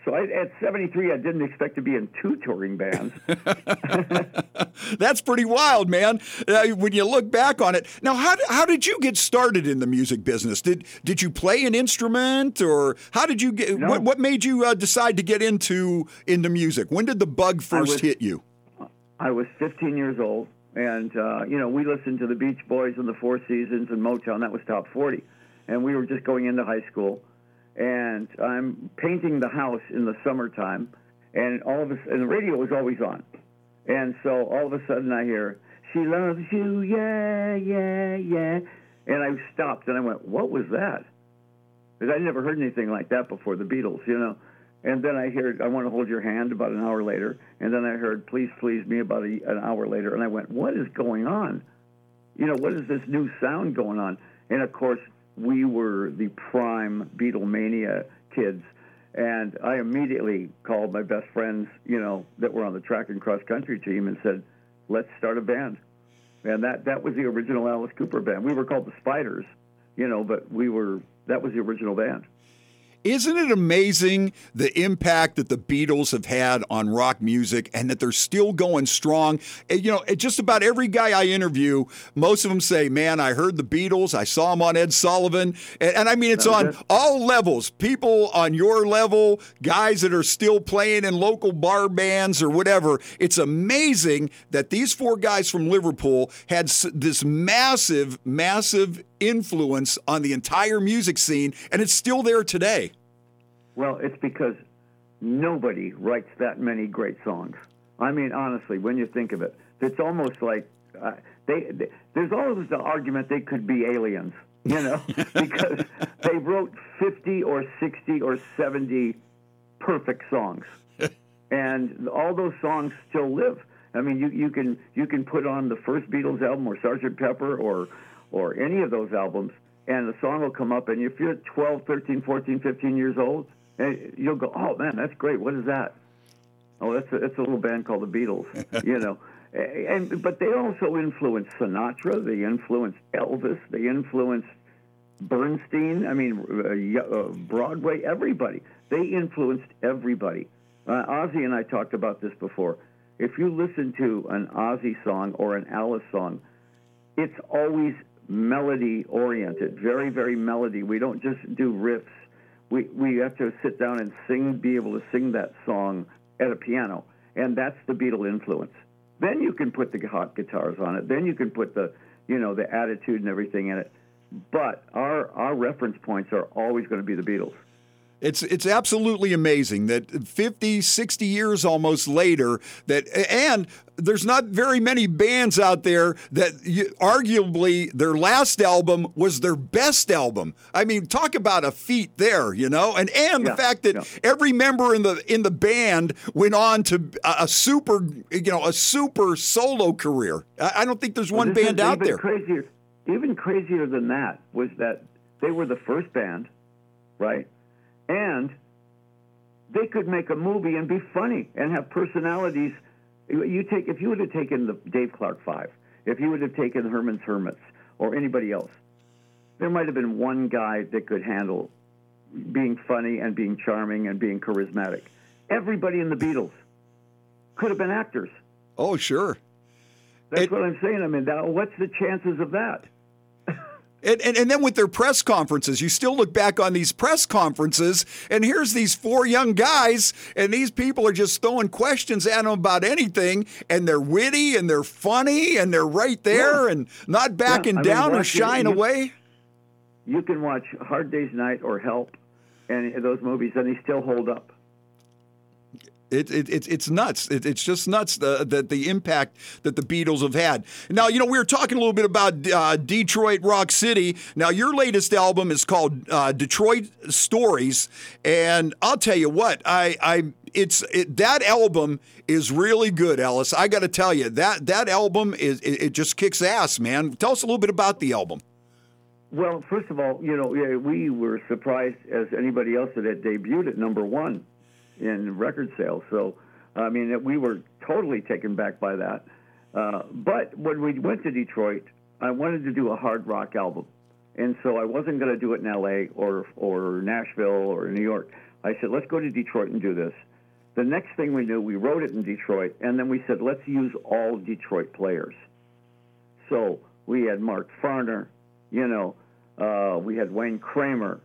so I, at 73 I didn't expect to be in two touring bands. That's pretty wild, man. Uh, when you look back on it, now how how did you get started in the music business? Did did you play an instrument, or how did you get? No. What what made you uh, decide to get into into music? When did the bug first was- hit you? I was 15 years old, and uh, you know we listened to the Beach Boys and the Four Seasons and Motown. That was top 40, and we were just going into high school, and I'm painting the house in the summertime, and all of a and the radio was always on, and so all of a sudden I hear "She loves you, yeah, yeah, yeah," and I stopped and I went, "What was that?" Because I'd never heard anything like that before, the Beatles, you know. And then I heard, I want to hold your hand about an hour later. And then I heard, please, please me about a, an hour later. And I went, what is going on? You know, what is this new sound going on? And of course, we were the prime Beatlemania kids. And I immediately called my best friends, you know, that were on the track and cross country team and said, let's start a band. And that, that was the original Alice Cooper band. We were called the Spiders, you know, but we were, that was the original band. Isn't it amazing the impact that the Beatles have had on rock music and that they're still going strong? Eh, you know, eh, just about every guy I interview, most of them say, Man, I heard the Beatles. I saw them on Ed Sullivan. And, and I mean, it's on all levels people on your level, guys that are still playing in local bar bands or whatever. It's amazing that these four guys from Liverpool had this massive, massive influence on the entire music scene, and it's still there today. Well, it's because nobody writes that many great songs. I mean, honestly, when you think of it, it's almost like uh, they, they. There's always the argument they could be aliens, you know, because they wrote 50 or 60 or 70 perfect songs, and all those songs still live. I mean, you, you can you can put on the first Beatles album or Sgt. Pepper or or any of those albums, and the song will come up, and if you're 12, 13, 14, 15 years old, and you'll go, "Oh man, that's great! What is that?" Oh, that's a, it's a little band called the Beatles, you know. And but they also influenced Sinatra. They influenced Elvis. They influenced Bernstein. I mean, uh, uh, Broadway. Everybody. They influenced everybody. Uh, Ozzy and I talked about this before. If you listen to an Ozzy song or an Alice song, it's always melody oriented, very, very melody. We don't just do riffs. We, we have to sit down and sing, be able to sing that song at a piano. And that's the Beatle influence. Then you can put the hot guitars on it. Then you can put the, you know, the attitude and everything in it. But our, our reference points are always going to be the Beatles. It's it's absolutely amazing that 50, 60 years almost later that and there's not very many bands out there that you, arguably their last album was their best album. I mean, talk about a feat there, you know, and and Yeah, the fact that yeah. every member in the in the band went on to a, a super, you know, a super solo career. I, I don't think there's one is band out even there. Crazier, even crazier than that was that they were the first band, right? And they could make a movie and be funny and have personalities. You- take if you would have taken the Dave Clark Five, if you would have taken Herman's Hermits or anybody else, there might have been one guy that could handle being funny and being charming and being charismatic. Everybody in the Beatles could have been actors. Oh, sure. That's It- what I'm saying. I mean, now, what's the chances of that? And, and, and then with their press conferences, you still look back on these press conferences, and here's these four young guys, and these people are just throwing questions at them about anything, and they're witty and they're funny and they're right there and not backing mean, down or shying away. You can watch Hard Day's Night or Help, and those movies, and they still hold up. It, it, it, it's nuts. It, it's just nuts the, the the impact that the Beatles have had. Now, you know, we were talking a little bit about uh, Detroit Rock City. Now, your latest album is called uh, Detroit Stories, and I'll tell you what, I, I it's it, that album is really good, Alice. I got to tell you that that album is it, it just kicks ass, man. Tell us a little bit about the album. Well, first of all, you know, we were surprised as anybody else that it debuted at number one in record sales. So, I mean, we were totally taken back by that. Uh, but when we went to Detroit, I wanted to do a hard rock album, and so I wasn't going to do it in L.A. or or Nashville or New York. I said, let's go to Detroit and do this. The next thing we knew, we wrote it in Detroit, and then we said, let's use all Detroit players. So we had Mark Farner, you know, uh, we had Wayne Kramer,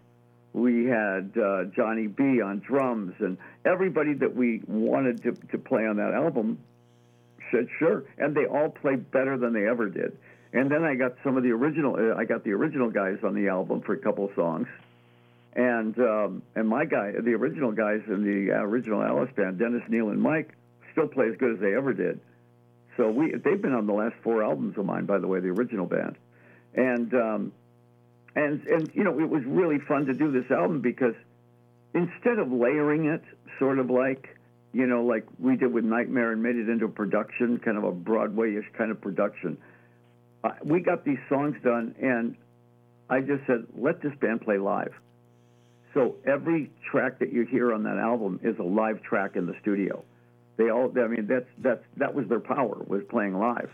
we had uh, Johnny B on drums, and everybody that we wanted to, to play on that album said sure, and they all played better than they ever did. And then I got some of the original, uh, I got the original guys on the album for a couple of songs, and um, and my guy, the original guys in the uh, original Alice band, Dennis, Neil, and Mike, still play as good as they ever did. So we they've been on the last four albums of mine, by the way, the original band, and um, and and you know it was really fun to do this album because instead of layering it, sort of like you know like we did with Nightmare and made it into a production, kind of a Broadway-ish kind of production. Uh, we got these songs done, and I just said, let this band play live. So every track that you hear on that album is a live track in the studio. They all, I mean, that's that's that was their power was playing live.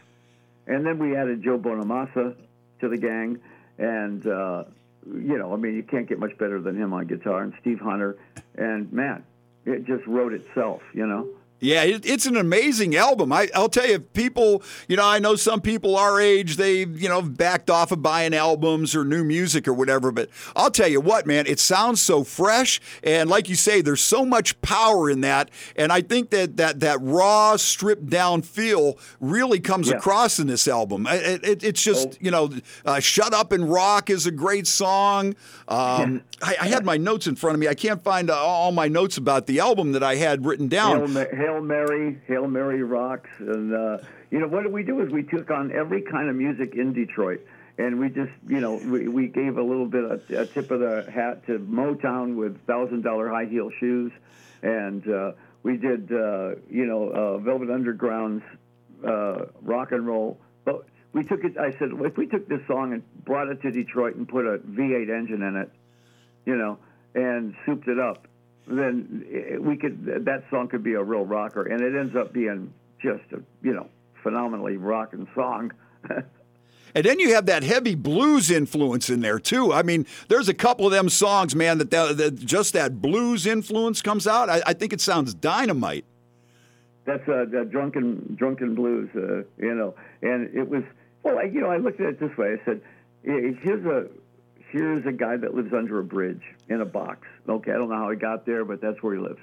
And then we added Joe Bonamassa to the gang, and uh, you know, I mean, you can't get much better than him on guitar, and Steve Hunter, and man, it just wrote itself, you know. Yeah, it, it's an amazing album. I, I'll tell you, people, you know, I know some people our age, they, you know, backed off of buying albums or new music or whatever, but I'll tell you what, man, it sounds so fresh. And like you say, there's so much power in that. And I think that that, that raw, stripped down feel really comes Yeah. across in this album. It, it, it's just, Oh. you know, uh, Shut Up and Rock is a great song. Um, I, I had my notes in front of me. I can't find uh, all my notes about the album that I had written down. Ma- Hail Mary, Hail Mary rocks, and uh, you know what we do is we took on every kind of music in Detroit, and we just you know we, we gave a little bit of a tip of the hat to Motown with thousand dollar high heel shoes, and uh, we did uh, you know uh, Velvet Underground's uh, rock and roll, but we took it. I said if we took this song and brought it to Detroit and put a V8 engine in it, you know, and souped it up, then we could that song could be a real rocker, and it ends up being just a you know phenomenally rocking song. And then you have that heavy blues influence in there too. I mean, there's a couple of them songs, man, that, that, that just that blues influence comes out. I, I think it sounds dynamite. That's uh, the drunken drunken blues, uh, you know. And it was well, I, you know, I looked at it this way. I said, "Eh, here's a here's a guy that lives under a bridge in a box. Okay, I don't know how he got there, but that's where he lives.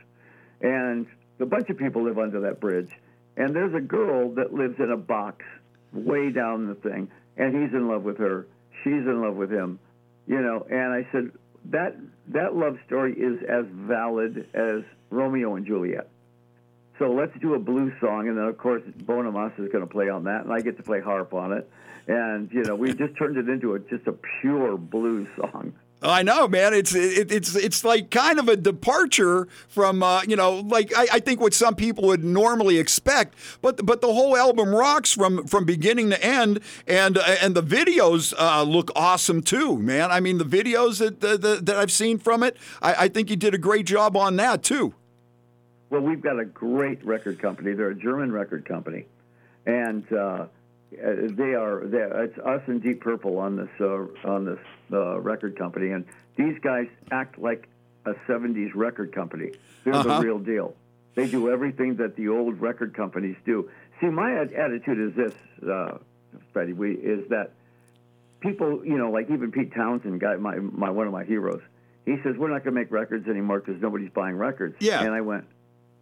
And a bunch of people live under that bridge. And there's a girl that lives in a box way down the thing, and he's in love with her. She's in love with him, you know. And I said that that love story is as valid as Romeo and Juliet. So let's do a blues song, and then of course Bonamassa is going to play on that, and I get to play harp on it, and you know we just turned it into a just a pure blues song. I know, man. It's it, it's it's like kind of a departure from uh, you know, like I, I think what some people would normally expect. But but the whole album rocks from from beginning to end, and and the videos uh, look awesome too, man. I mean, the videos that that, that I've seen from it, I, I think you did a great job on that too. Well, we've got a great record company. They're a German record company, and uh, they are. It's us and Deep Purple on this uh, on this uh, record company, and these guys act like a '70s record company. They're Uh-huh. the real deal. They do everything that the old record companies do. See, my attitude is this, uh, Freddie. We is that people, you know, like even Pete Townshend, guy, my, my one of my heroes. He says we're not going to make records anymore because nobody's buying records. Yeah. And I went,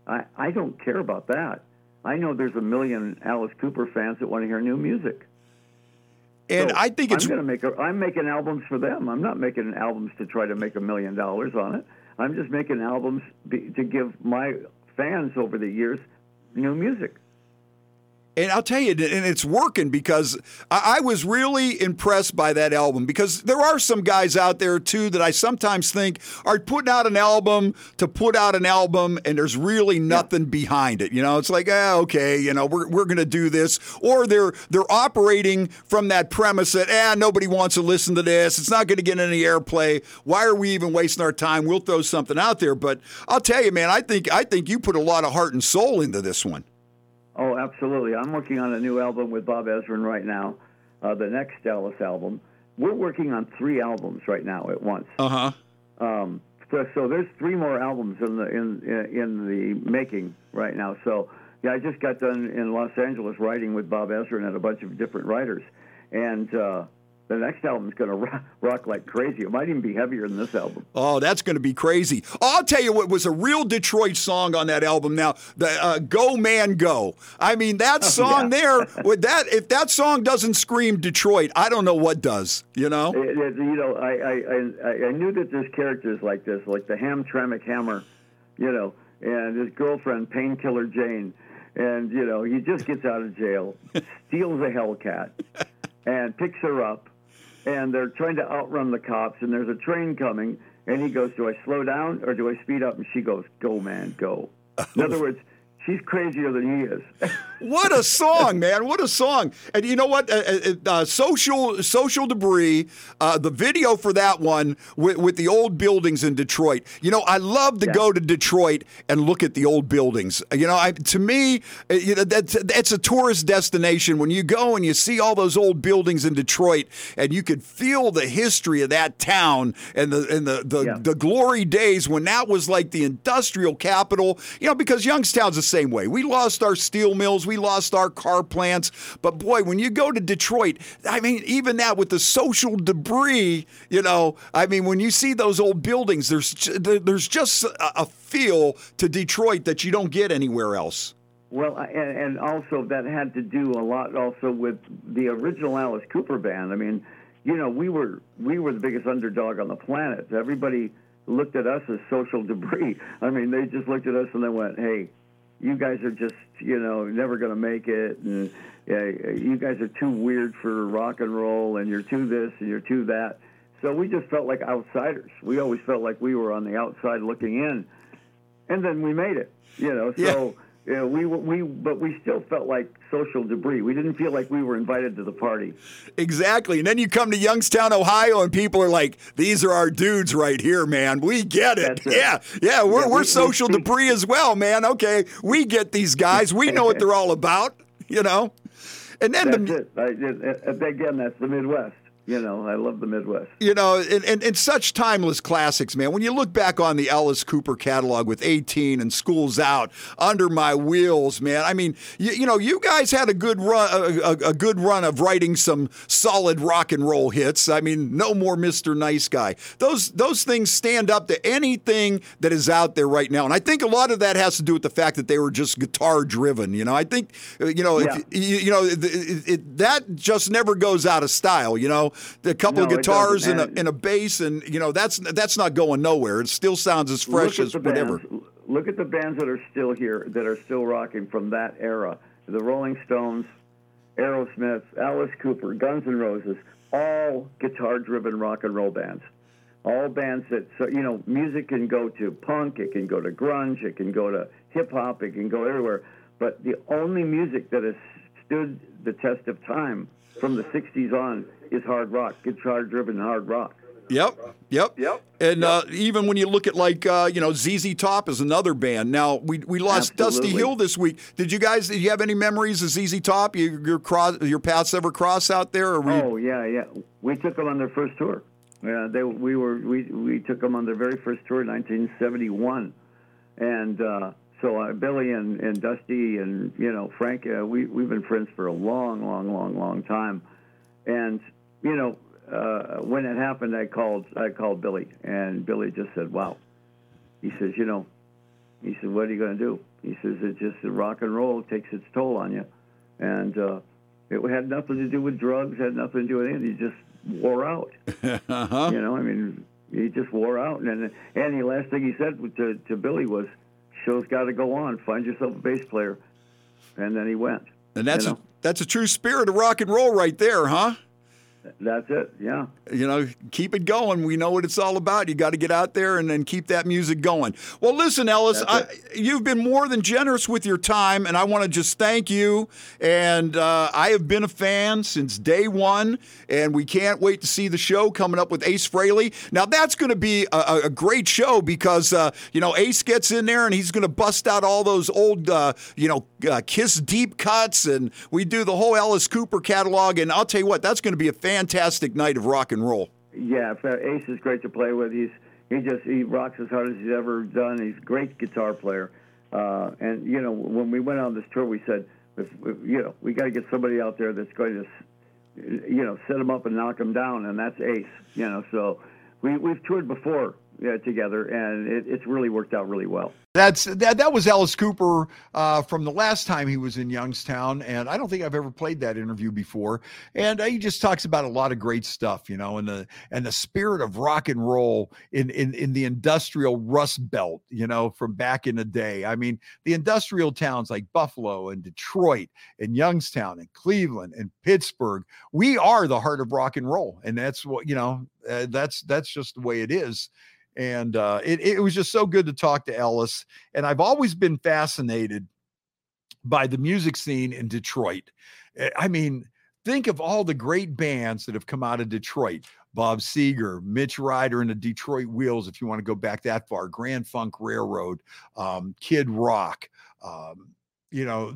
I, I don't care about that. I know there's a million Alice Cooper fans that want to hear new music. And So I think it's I'm going to make. A, I'm making albums for them. I'm not making albums to try to make a million dollars on it. I'm just making albums be, to give my fans over the years new music. And I'll tell you, and it's working because I was really impressed by that album because there are some guys out there too that I sometimes think are putting out an album to put out an album and there's really nothing behind it. You know, it's like, ah, okay, you know, we're, we're going to do this. Or they're they're operating from that premise that, ah, nobody wants to listen to this. It's not going to get any airplay. Why are we even wasting our time? We'll throw something out there. But I'll tell you, man, I think I think you put a lot of heart and soul into this one. Oh, absolutely. I'm working on a new album with Bob Ezrin right now, uh, the next Alice album. We're working on three albums right now at once. Uh huh. Um, so, so there's three more albums in the in in the making right now. So yeah, I just got done in Los Angeles writing with Bob Ezrin and a bunch of different writers, and uh, the next album's going to rock, rock like crazy. It might even be heavier than this album. Oh, that's going to be crazy. Oh, I'll tell you what was a real Detroit song on that album. Now, the uh, "Go Man Go." I mean, that song there. With that, if that song doesn't scream Detroit, I don't know what does. You know? It, it, you know, I, I, I, I knew that there's characters like this, like the Hamtramck Hammer, you know, and his girlfriend, Painkiller Jane. And, you know, he just gets out of jail, steals a Hellcat, and picks her up. And they're trying to outrun the cops, and there's a train coming. And he goes, Do I slow down or do I speed up? And she goes, Go, man, go. In other words, she's crazier than he is. What a song, man! What a song! And you know what? Uh, uh, uh, social social debris. Uh, the video for that one with, with the old buildings in Detroit. You know, I love to Yeah. go to Detroit and look at the old buildings. You know, I, to me, uh, you know, that's that's a tourist destination. When you go and you see all those old buildings in Detroit, and you could feel the history of that town and the and the the, Yeah. the glory days when that was like the industrial capital. You know, because Youngstown's the same way. We lost our steel mills, we lost our car plants, but boy, when you go to Detroit, I mean, even that with the social debris, you know, I mean, when you see those old buildings, there's there's just a, feel to Detroit that you don't get anywhere else. Well, and also that had to do a lot also with the original Alice Cooper band. I mean, you know, we were we were the biggest underdog on the planet. Everybody looked at us as social debris. I mean, they just looked at us and they went, "Hey, you guys are just you know never going to make it, and yeah, you guys are too weird for rock and roll, and you're too this and you're too that." So we just felt like outsiders. We always felt like we were on the outside looking in, and then we made it. You know, so. You know, we we but we still felt like social debris. We didn't feel like we were invited to the party. Exactly. And then you come to Youngstown, Ohio, and people are like, these are our dudes right here, man. We get it. Yeah. Yeah. We're, Yeah, we're we- we social speak- debris as well, man. Okay. We get these guys. We know what they're all about, you know? And then the it. I, it. Again, that's the Midwest. You know, I love the Midwest. you know, and, and, and such timeless classics, man. When you look back on the Alice Cooper catalog with 18 and Schools Out, Under My Wheels, man. I mean, you, you know, you guys had a good run, a, a, a good run of writing some solid rock and roll hits. I mean, no more Mr. Nice Guy. Those those things stand up to anything that is out there right now, and I think a lot of that has to do with the fact that they were just guitar driven. You know, I think, uh, you know, Yeah. if, you, you know, it, it, that just never goes out of style. You know, a couple of No, it guitars and a, and- a bass, and you know, that's that's not going nowhere. It still sounds as fresh as whatever. Bands, look at the bands that are still here, that are still rocking from that era. The Rolling Stones, Aerosmith, Alice Cooper, Guns N' Roses, all guitar-driven rock and roll bands. All bands that, so you know, music can go to punk, it can go to grunge, it can go to hip hop, it can go everywhere. But the only music that has stood the test of time from the '60s on is hard rock, guitar-driven hard rock. Yep, yep, Yep. And Uh, even when you look at like uh, you know ZZ Top is another band. Now we we lost Dusty Hill this week. Did you guys? Did you have any memories of ZZ Top? You, your cross your paths ever cross out there? Or were you- Oh yeah, yeah. We took them on their first tour. Yeah, they we were we we took them on their very first tour in 1971, and uh, so uh, Billy and, and Dusty and you know Frank, uh, we we've been friends for a long, long, long, long time, and you know uh, when it happened, I called I called Billy, and Billy just said, "Wow," he says, "You know," he said, "What are you going to do?" He says, "It just rock and roll takes its toll on you," and uh, it had nothing to do with drugs, had nothing to do with anything. He just wore out. uh-huh. You know, I mean, he just wore out. And and the last thing he said to to Billy was, "Show's got to go on. Find yourself a bass player." And then he went. And that's you a, that's a true spirit of rock and roll right there, huh? That's it. Yeah. You know, keep it going. We know what it's all about. You got to get out there and then keep that music going. Well, listen, Alice, I, you've been more than generous with your time, and I want to just thank you. And uh, I have been a fan since day one, and we can't wait to see the show coming up with Ace Frehley. Now, that's going to be a, a- great show because, uh, you know, Ace gets in there and he's going to bust out all those old, uh, you know, uh, Kiss deep cuts, and we do the whole Alice Cooper catalog. And I'll tell you what, that's going to be a fantastic night of rock and roll. Yeah. Ace is great to play with. He's he just he rocks as hard as he's ever done. He's a great guitar player. Uh, and you know, when we went on this tour, we said, if, if, you know, we got to get somebody out there that's going to, you know, set him up and knock him down, and that's Ace. You know, so we we've toured before uh, together, and it, it's really worked out really well. That's that. That was Alice Cooper uh, from the last time he was in Youngstown, and I don't think I've ever played that interview before. And uh, he just talks about a lot of great stuff, you know, and the and the spirit of rock and roll in in in the industrial Rust Belt, you know, from back in the day. I mean, the industrial towns like Buffalo and Detroit and Youngstown and Cleveland and Pittsburgh. We are the heart of rock and roll, and that's what you know. Uh, that's that's just the way it is and uh, it, it was just so good to talk to Alice. And I've always been fascinated by the music scene in Detroit. Eh, I mean, think of all the great bands that have come out of Detroit. Bob Seger, Mitch Ryder, and the Detroit Wheels, if you want to go back that far, Grand Funk Railroad, um, Kid Rock, um, you know,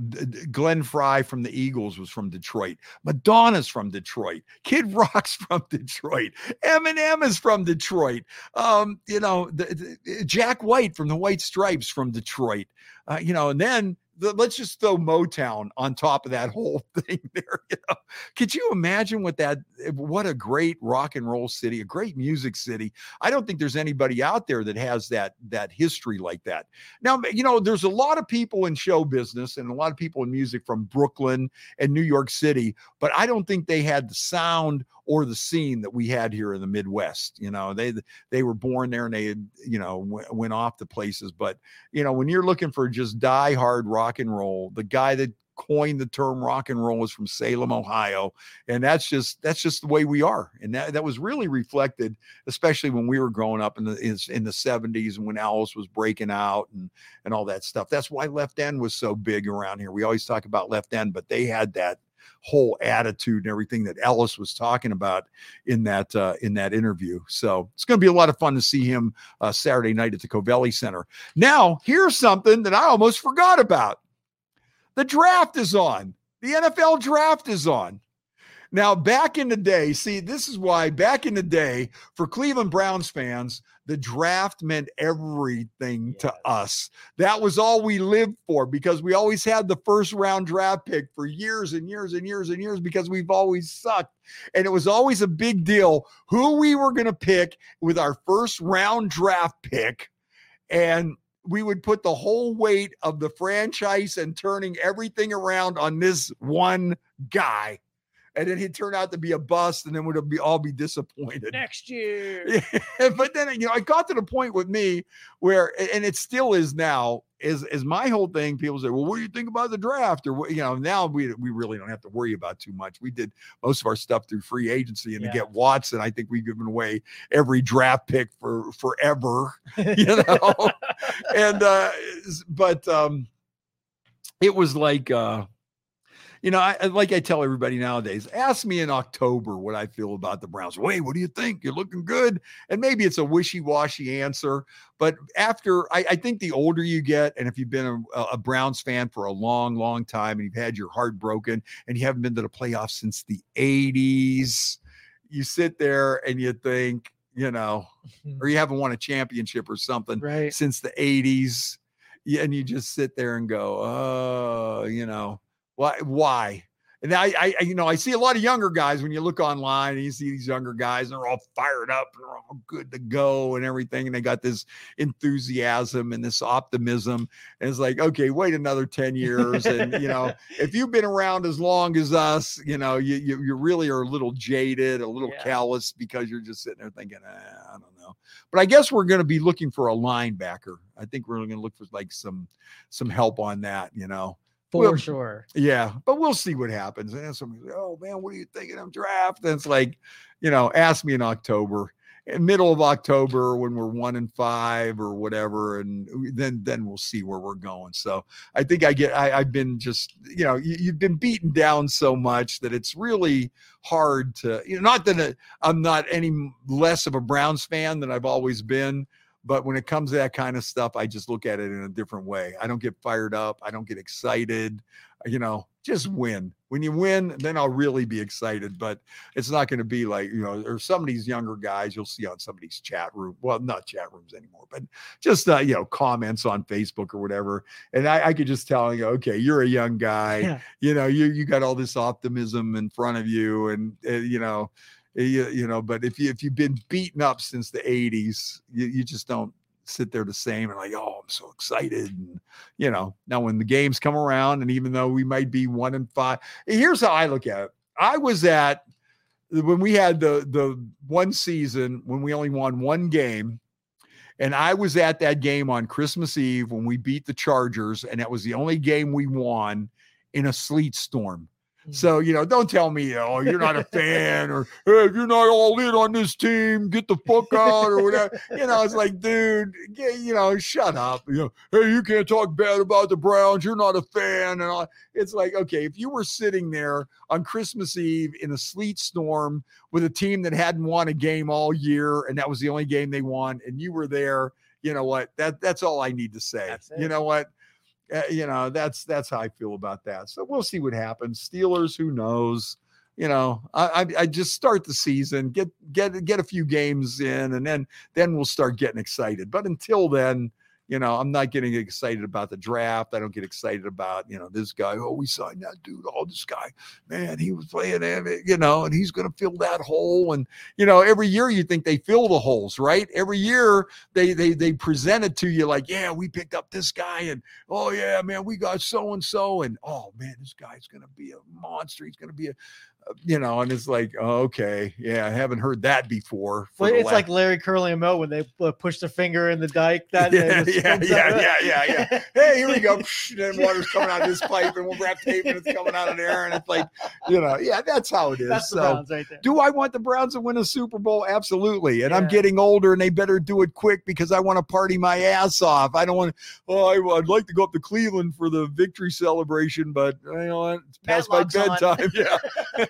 Glenn Frey from the Eagles was from Detroit. Madonna's from Detroit. Kid Rock's from Detroit. Eminem is from Detroit. Um, you know, the, the- Jack White from the White Stripes from Detroit. Uh, you know, and then the, let's just throw Motown on top of that whole thing there. You know, could you imagine what that? Eh, what a great rock and roll city, a great music city. I don't think there's anybody out there that has that that history like that. Now, you know, there's a lot of people in show business and a lot of people in music from Brooklyn and New York City, but I don't think they had the sound or the scene that we had here in the Midwest. You know, they they were born there and they you know w- went off to places. But you know, when you're looking for just die hard rock and roll, the guy that coined the term rock and roll is from Salem, Ohio, and that's just that's just the way we are. And that that was really reflected, especially when we were growing up in the in the 70s and when Alice was breaking out and and all that stuff. That's why Left End was so big around here. We always talk about Left End, but they had that whole attitude and everything that Alice was talking about in that uh, in that interview. So it's going to be a lot of fun to see him uh, Saturday night at the Covelli Center. Now, here's something that I almost forgot about. The draft is on. The NFL draft is on. Now, back in the day, see, this is why back in the day, for Cleveland Browns fans, the draft meant everything to us. That was all we lived for because we always had the first round draft pick for years and years and years and years because we've always sucked. And it was always a big deal who we were going to pick with our first round draft pick. And we would put the whole weight of the franchise and turning everything around on this one guy. And then he'd turn out to be a bust, and then we would be all be disappointed. Next year. Yeah, but then you know, I got to the point with me where, and it still is now, is is my whole thing. People say, "Well, what do you think about the draft?" Or what- you know, now we we really don't have to worry about too much. We did most of our stuff through free agency, and Yeah. to get Watson, I think we've given away every draft pick for forever. You know, and uh, but um, it was like uh, you know, I, like I tell everybody nowadays, ask me in October what I feel about the Browns. Wait, what do you think? You're looking good. And maybe it's a wishy washy answer. But after, I, I think the older you get, and if you've been a, a Browns fan for a long, long time and you've had your heart broken and you haven't been to the playoffs since the 80s, you sit there and you think, you know, mm-hmm. or you haven't won a championship or something right. since the 80s. And you just sit there and go, oh, you know, why why? And I, I you know, I see a lot of younger guys when you look online and you see these younger guys, and they're all fired up and they're all good to go and everything. And they got this enthusiasm and this optimism. And it's like, okay, wait another 10 years. And you know, if you've been around as long as us, you know, you you, you really are a little jaded, a little Yeah. callous because you're just sitting there thinking, eh, I don't know. But I guess we're going to be looking for a linebacker. I think we're going to look for like some some help on that, you know. For Well, sure. Yeah, but we'll see what happens. And somebody's like, oh man, what are you thinking of draft? And it's like, you know, ask me in October, in middle of October when we're one and five or whatever, and then then we'll see where we're going. So I think I get, I, I've been just, you know, you, you've been beaten down so much that it's really hard to, you know, not that uh, I'm not any less of a Browns fan than I've always been. But when it comes to that kind of stuff, I just look at it in a different way. I don't get fired up. I don't get excited. You know, just win. When you win, then I'll really be excited. But it's not going to be like, you know, or some of these younger guys you'll see on some of these chat room. Well, not chat rooms anymore, but just uh, you know, comments on Facebook or whatever. And I, I could just tell you, okay, you're a young guy. Yeah. You know, you you got all this optimism in front of you, and uh, you know, you, you know but if you if you've been beaten up since the 80s you, you just don't sit there the same and like oh i'm so excited and you know now when the games come around and even though we might be one and five here's how i look at it i was at when we had the the one season when we only won one game and I was at that game on Christmas Eve when we beat the Chargers, and that was the only game we won in a sleet storm. So, you know, don't tell me, oh, you're not a fan or hey, if you're not all in on this team, get the fuck out or whatever. You know, it's like, dude, you know, shut up. You know, hey, you can't talk bad about the Browns. You're not a fan. And all. it's like, okay, if you were sitting there on Christmas Eve in a sleet storm with a team that hadn't won a game all year, and that was the only game they won, and you were there, you know what? That that's all I need to say. You know what? Uh, you know that's that's how I feel about that. So we'll see what happens. Steelers, who knows? You know, I, I I just start the season, get get get a few games in, and then then we'll start getting excited. But until then, you know, I'm not getting excited about the draft. I don't get excited about you know this guy. Oh, we signed that dude. Oh, this guy, man, he was playing, you know, and he's going to fill that hole. And you know, every year you think they fill the holes, right? Every year they they they present it to you like, yeah, we picked up this guy, and oh yeah, man, we got so and so, and oh man, this guy's gonna be a monster. He's gonna be a, you know, and it's like, oh, okay, yeah, I haven't heard that before. for Well, it's last- like Larry Curly and Moe when they uh, push their finger in the dike. That Yeah, yeah, yeah, yeah, yeah, yeah. hey, here we go. Psh, and then water's coming out of this pipe, and we'll wrap tape, and it's coming out of there, and it's like, you know, yeah, that's how it is. That's so, right do I want the Browns to win a Super Bowl? Absolutely. And I'm getting older, and they better do it quick because I want to party my ass off. I don't want. Oh, I, would like to go up to Cleveland for the victory celebration, but you know? It's past my Matlock's on. bedtime. Yeah.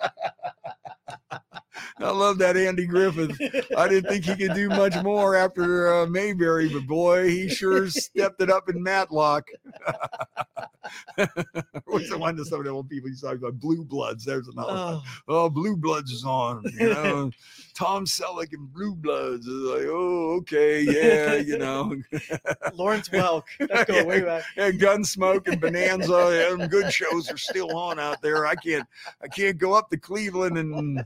I love that Andy Griffith. I didn't think he could do much more after uh, Mayberry, but boy, he sure stepped it up in Matlock. What's the one that some of the old people used to talk about? Blue Bloods. There's another one. Oh, Oh, Blue Bloods is on. You know, Tom Selleck and Blue Bloods is like, oh, okay, yeah, you know, Lawrence Welk. That's going way back. and Gunsmoke and Bonanza and good shows are still on out there. I can't, I can't go up to Cleveland and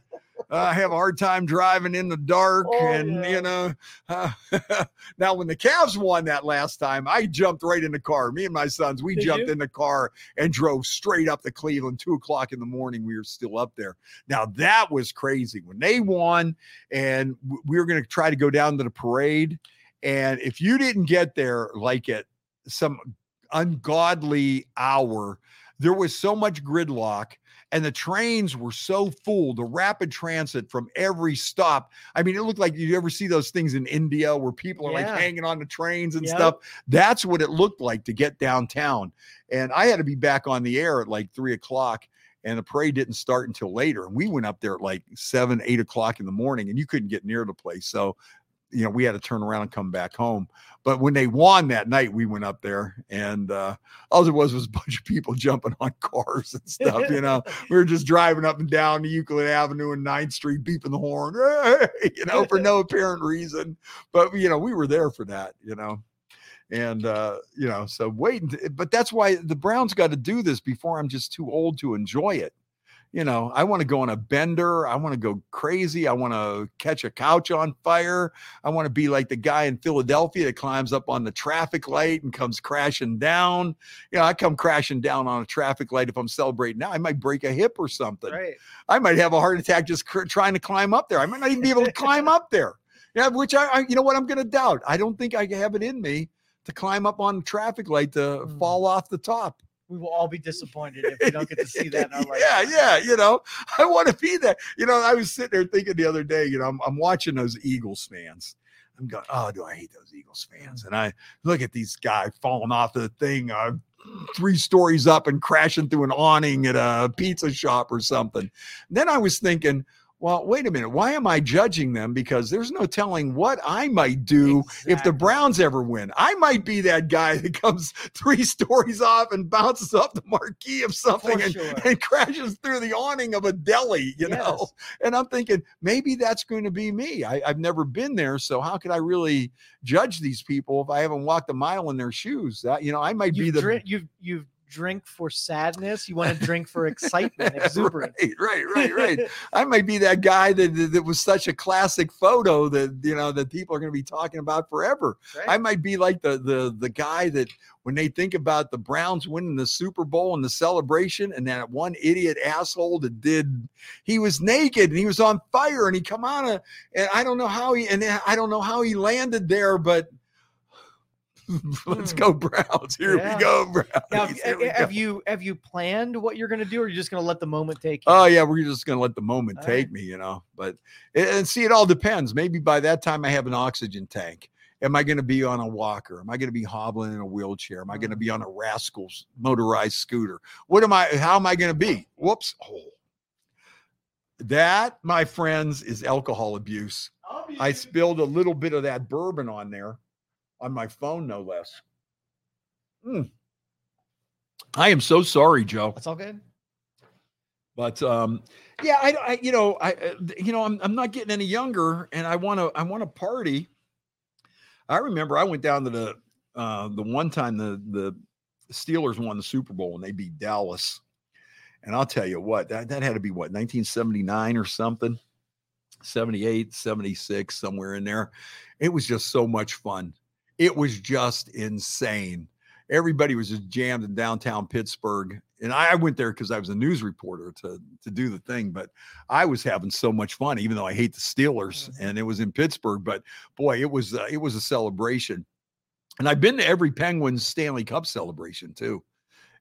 I have a hard time driving in the dark. Oh, and yeah. you know, uh, now when the Cavs won that last time, I jumped right in the car. Me and my sons, we Did jumped you? in the car and drove straight up to Cleveland. Two o'clock in the morning, we were still up there. Now that was crazy when they won, and we were going to try to go down to the parade. And if you didn't get there like at some ungodly hour, there was so much gridlock and the trains were so full the rapid transit from every stop i mean it looked like you ever see those things in india where people are Yeah. like hanging on the trains and Yep. stuff that's what it looked like to get downtown and i had to be back on the air at like three o'clock and the parade didn't start until later and we went up there at like seven eight o'clock in the morning and you couldn't get near the place so you know we had to turn around and come back home. But when they won that night we went up there and uh all it was was a bunch of people jumping on cars and stuff you know. We were just driving up and down the euclid avenue and 9th street beeping the horn you know for no apparent reason. But you know we were there for that you know. And uh you know so waiting to, but that's why the browns got to do this before i'm just too old to enjoy it you know i want to go on a bender i want to go crazy i want to catch a couch on fire i want to be like the guy in philadelphia that climbs up on the traffic light and comes crashing down you know i come crashing down on a traffic light if i'm celebrating now i might break a hip or something Right. I might have a heart attack just cr- trying to climb up there. I might not even be able to climb up there. Yeah, which I, I you know what, I'm going to doubt. I don't think I have it in me to climb up on a traffic light to Hmm. fall off the top. We will all be disappointed if we don't get to see that in our life. yeah, yeah, you know, I want to be that. You know, I was sitting there thinking the other day, you know, I'm, I'm watching those Eagles fans. I'm going, oh, do I hate those Eagles fans? And I look at these guys falling off the thing, uh, three stories up and crashing through an awning at a pizza shop or something. then I was thinking, well, wait a minute. Why am I judging them? Because there's no telling what I might do if the Browns ever win. I might be that guy that comes three stories off and bounces off the marquee of something and, sure. and crashes through the awning of a deli, you know? And I'm thinking maybe that's going to be me. I, I've never been there. So how could I really judge these people if I haven't walked a mile in their shoes? That, you know, I might be the drink, you you drink for sadness. You want to drink for excitement, exuberance. right, right, right, right. I might be that guy that, that was such a classic photo that you know that people are going to be talking about forever. Right? I might be like the the the guy that when they think about the Browns winning the Super Bowl and the celebration, and that one idiot asshole that did he was naked and he was on fire and he come on of and I don't know how he and I don't know how he landed there, but let's Hmm. go Browns. Here Yeah. we go, Browns. Now, have, we have go. you have you planned what you're going to do, or are you just going to let the moment take you? Oh yeah, we're just gonna let the moment All take right. me, you know. But and- and see, it all depends. Maybe by that time I have an oxygen tank. Am I going to be on a walker? Am I going to be hobbling in a wheelchair? Am I going to be on a rascal's motorized scooter? What am I? How am I going to be? Whoops! Oh. That, my friends, is alcohol abuse. I spilled a little bit of that bourbon on there, on my phone, no less. Mm. I am so sorry, Joe. That's all good. But um, yeah, I, I you know, I, uh, you know, I'm, I'm not getting any younger, and I want to, I want to party. I remember I went down to the, uh, the one time the the Steelers won the Super Bowl and they beat Dallas, and I'll tell you what, that that had to be what 1979 or something, 78, 76, somewhere in there. It was just so much fun. It was just insane everybody was just jammed in downtown Pittsburgh. And I, I went there because I was a news reporter to to do the thing, but I was having so much fun, even though I hate the Steelers, and it was in Pittsburgh. But boy, it was uh, it was a celebration. And I've been to every Penguins Stanley Cup celebration too.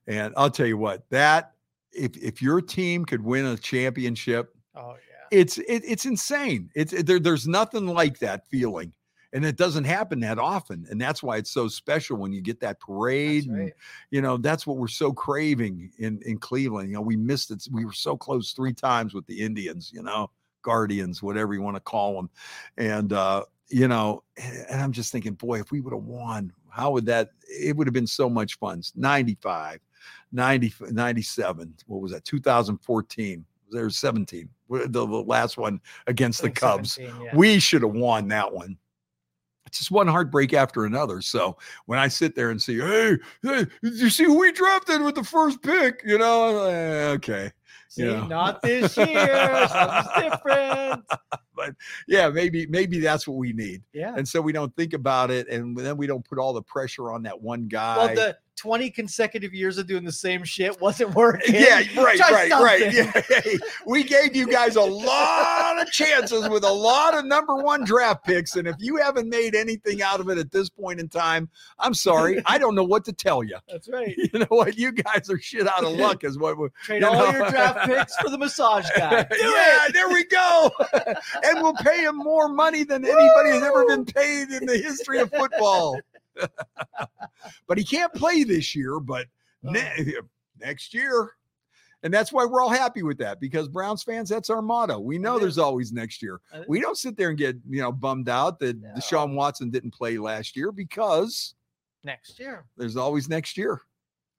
And I'll tell you what, that if if your team could win a championship, Oh yeah. it's it, it's insane. It's it, there, there's nothing like that feeling, and it doesn't happen that often, and that's why it's so special when you get that parade. That's and, you know, that's what we're so craving in in Cleveland. You know, we missed it. We were so close three times with the Indians. You know, guardians, whatever you want to call them. And, uh, you know, and I'm just thinking, boy, if we would have won, how would that, it would have been so much fun. 95, 90, 97, what was that, 2014, there was 17, the, the last one against the Cubs. yeah. We should have won that one. It's just one heartbreak after another. So when I sit there and see, hey, hey, you see who we drafted with the first pick? You know, eh, okay. See, not this year. Something's different. But yeah, maybe, maybe that's what we need. Yeah. And so we don't think about it, and then we don't put all the pressure on that one guy. Well, the 20 consecutive years of doing the same shit wasn't working. yeah, right, Try right, right. Yeah, hey, we gave you guys a lot of chances with a lot of number one draft picks, and if you haven't made anything out of it at this point in time, I'm sorry, I don't know what to tell you. That's right. You know what? You guys are shit out of luck, is what we're. Trade you all know? your draft picks for the massage guy. Do yeah, it. there we go. and we'll pay him more money than anybody has ever been paid in the history of football. but he can't play this year, but oh. ne- next year. And that's why we're all happy with that because Browns fans, that's our motto. We know there's always next year. We don't sit there and get, you know, bummed out that No. Deshaun Watson didn't play last year because Next year. there's always next year.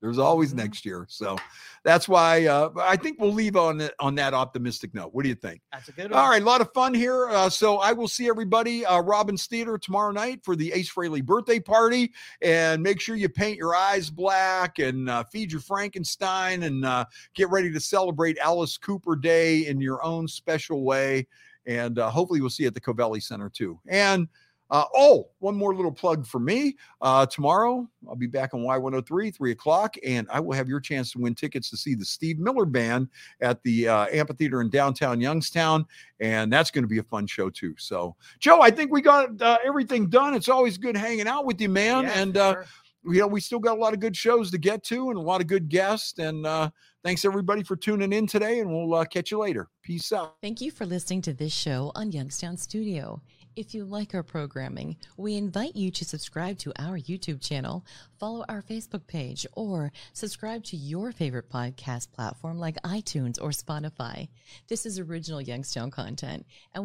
There's always Mhm. next year. So that's why uh, I think we'll leave on it, on that optimistic note. What do you think? That's a good one. All right, a lot of fun here. Uh, so I will see everybody, uh, Robins Theater tomorrow night for the Ace Frehley birthday party. And make sure you paint your eyes black and uh, feed your Frankenstein and uh, get ready to celebrate Alice Cooper Day in your own special way. And uh, hopefully we'll see you at the Covelli Center too. And uh, oh, one more little plug for me. Uh, tomorrow, I'll be back on Y103, 3 o'clock, and I will have your chance to win tickets to see the Steve Miller Band at the uh, amphitheater in downtown Youngstown. And that's going to be a fun show, too. So, Joe, I think we got uh, everything done. It's always good hanging out with you, man. Yeah, and, for uh, sure. you know, we still got a lot of good shows to get to and a lot of good guests. And uh, thanks, everybody, for tuning in today. And we'll uh, catch you later. Peace out. Thank you for listening to this show on Youngstown Studio. If you like our programming, we invite you to subscribe to our YouTube channel, follow our Facebook page, or subscribe to your favorite podcast platform like iTunes or Spotify. This is original Youngstown content, and we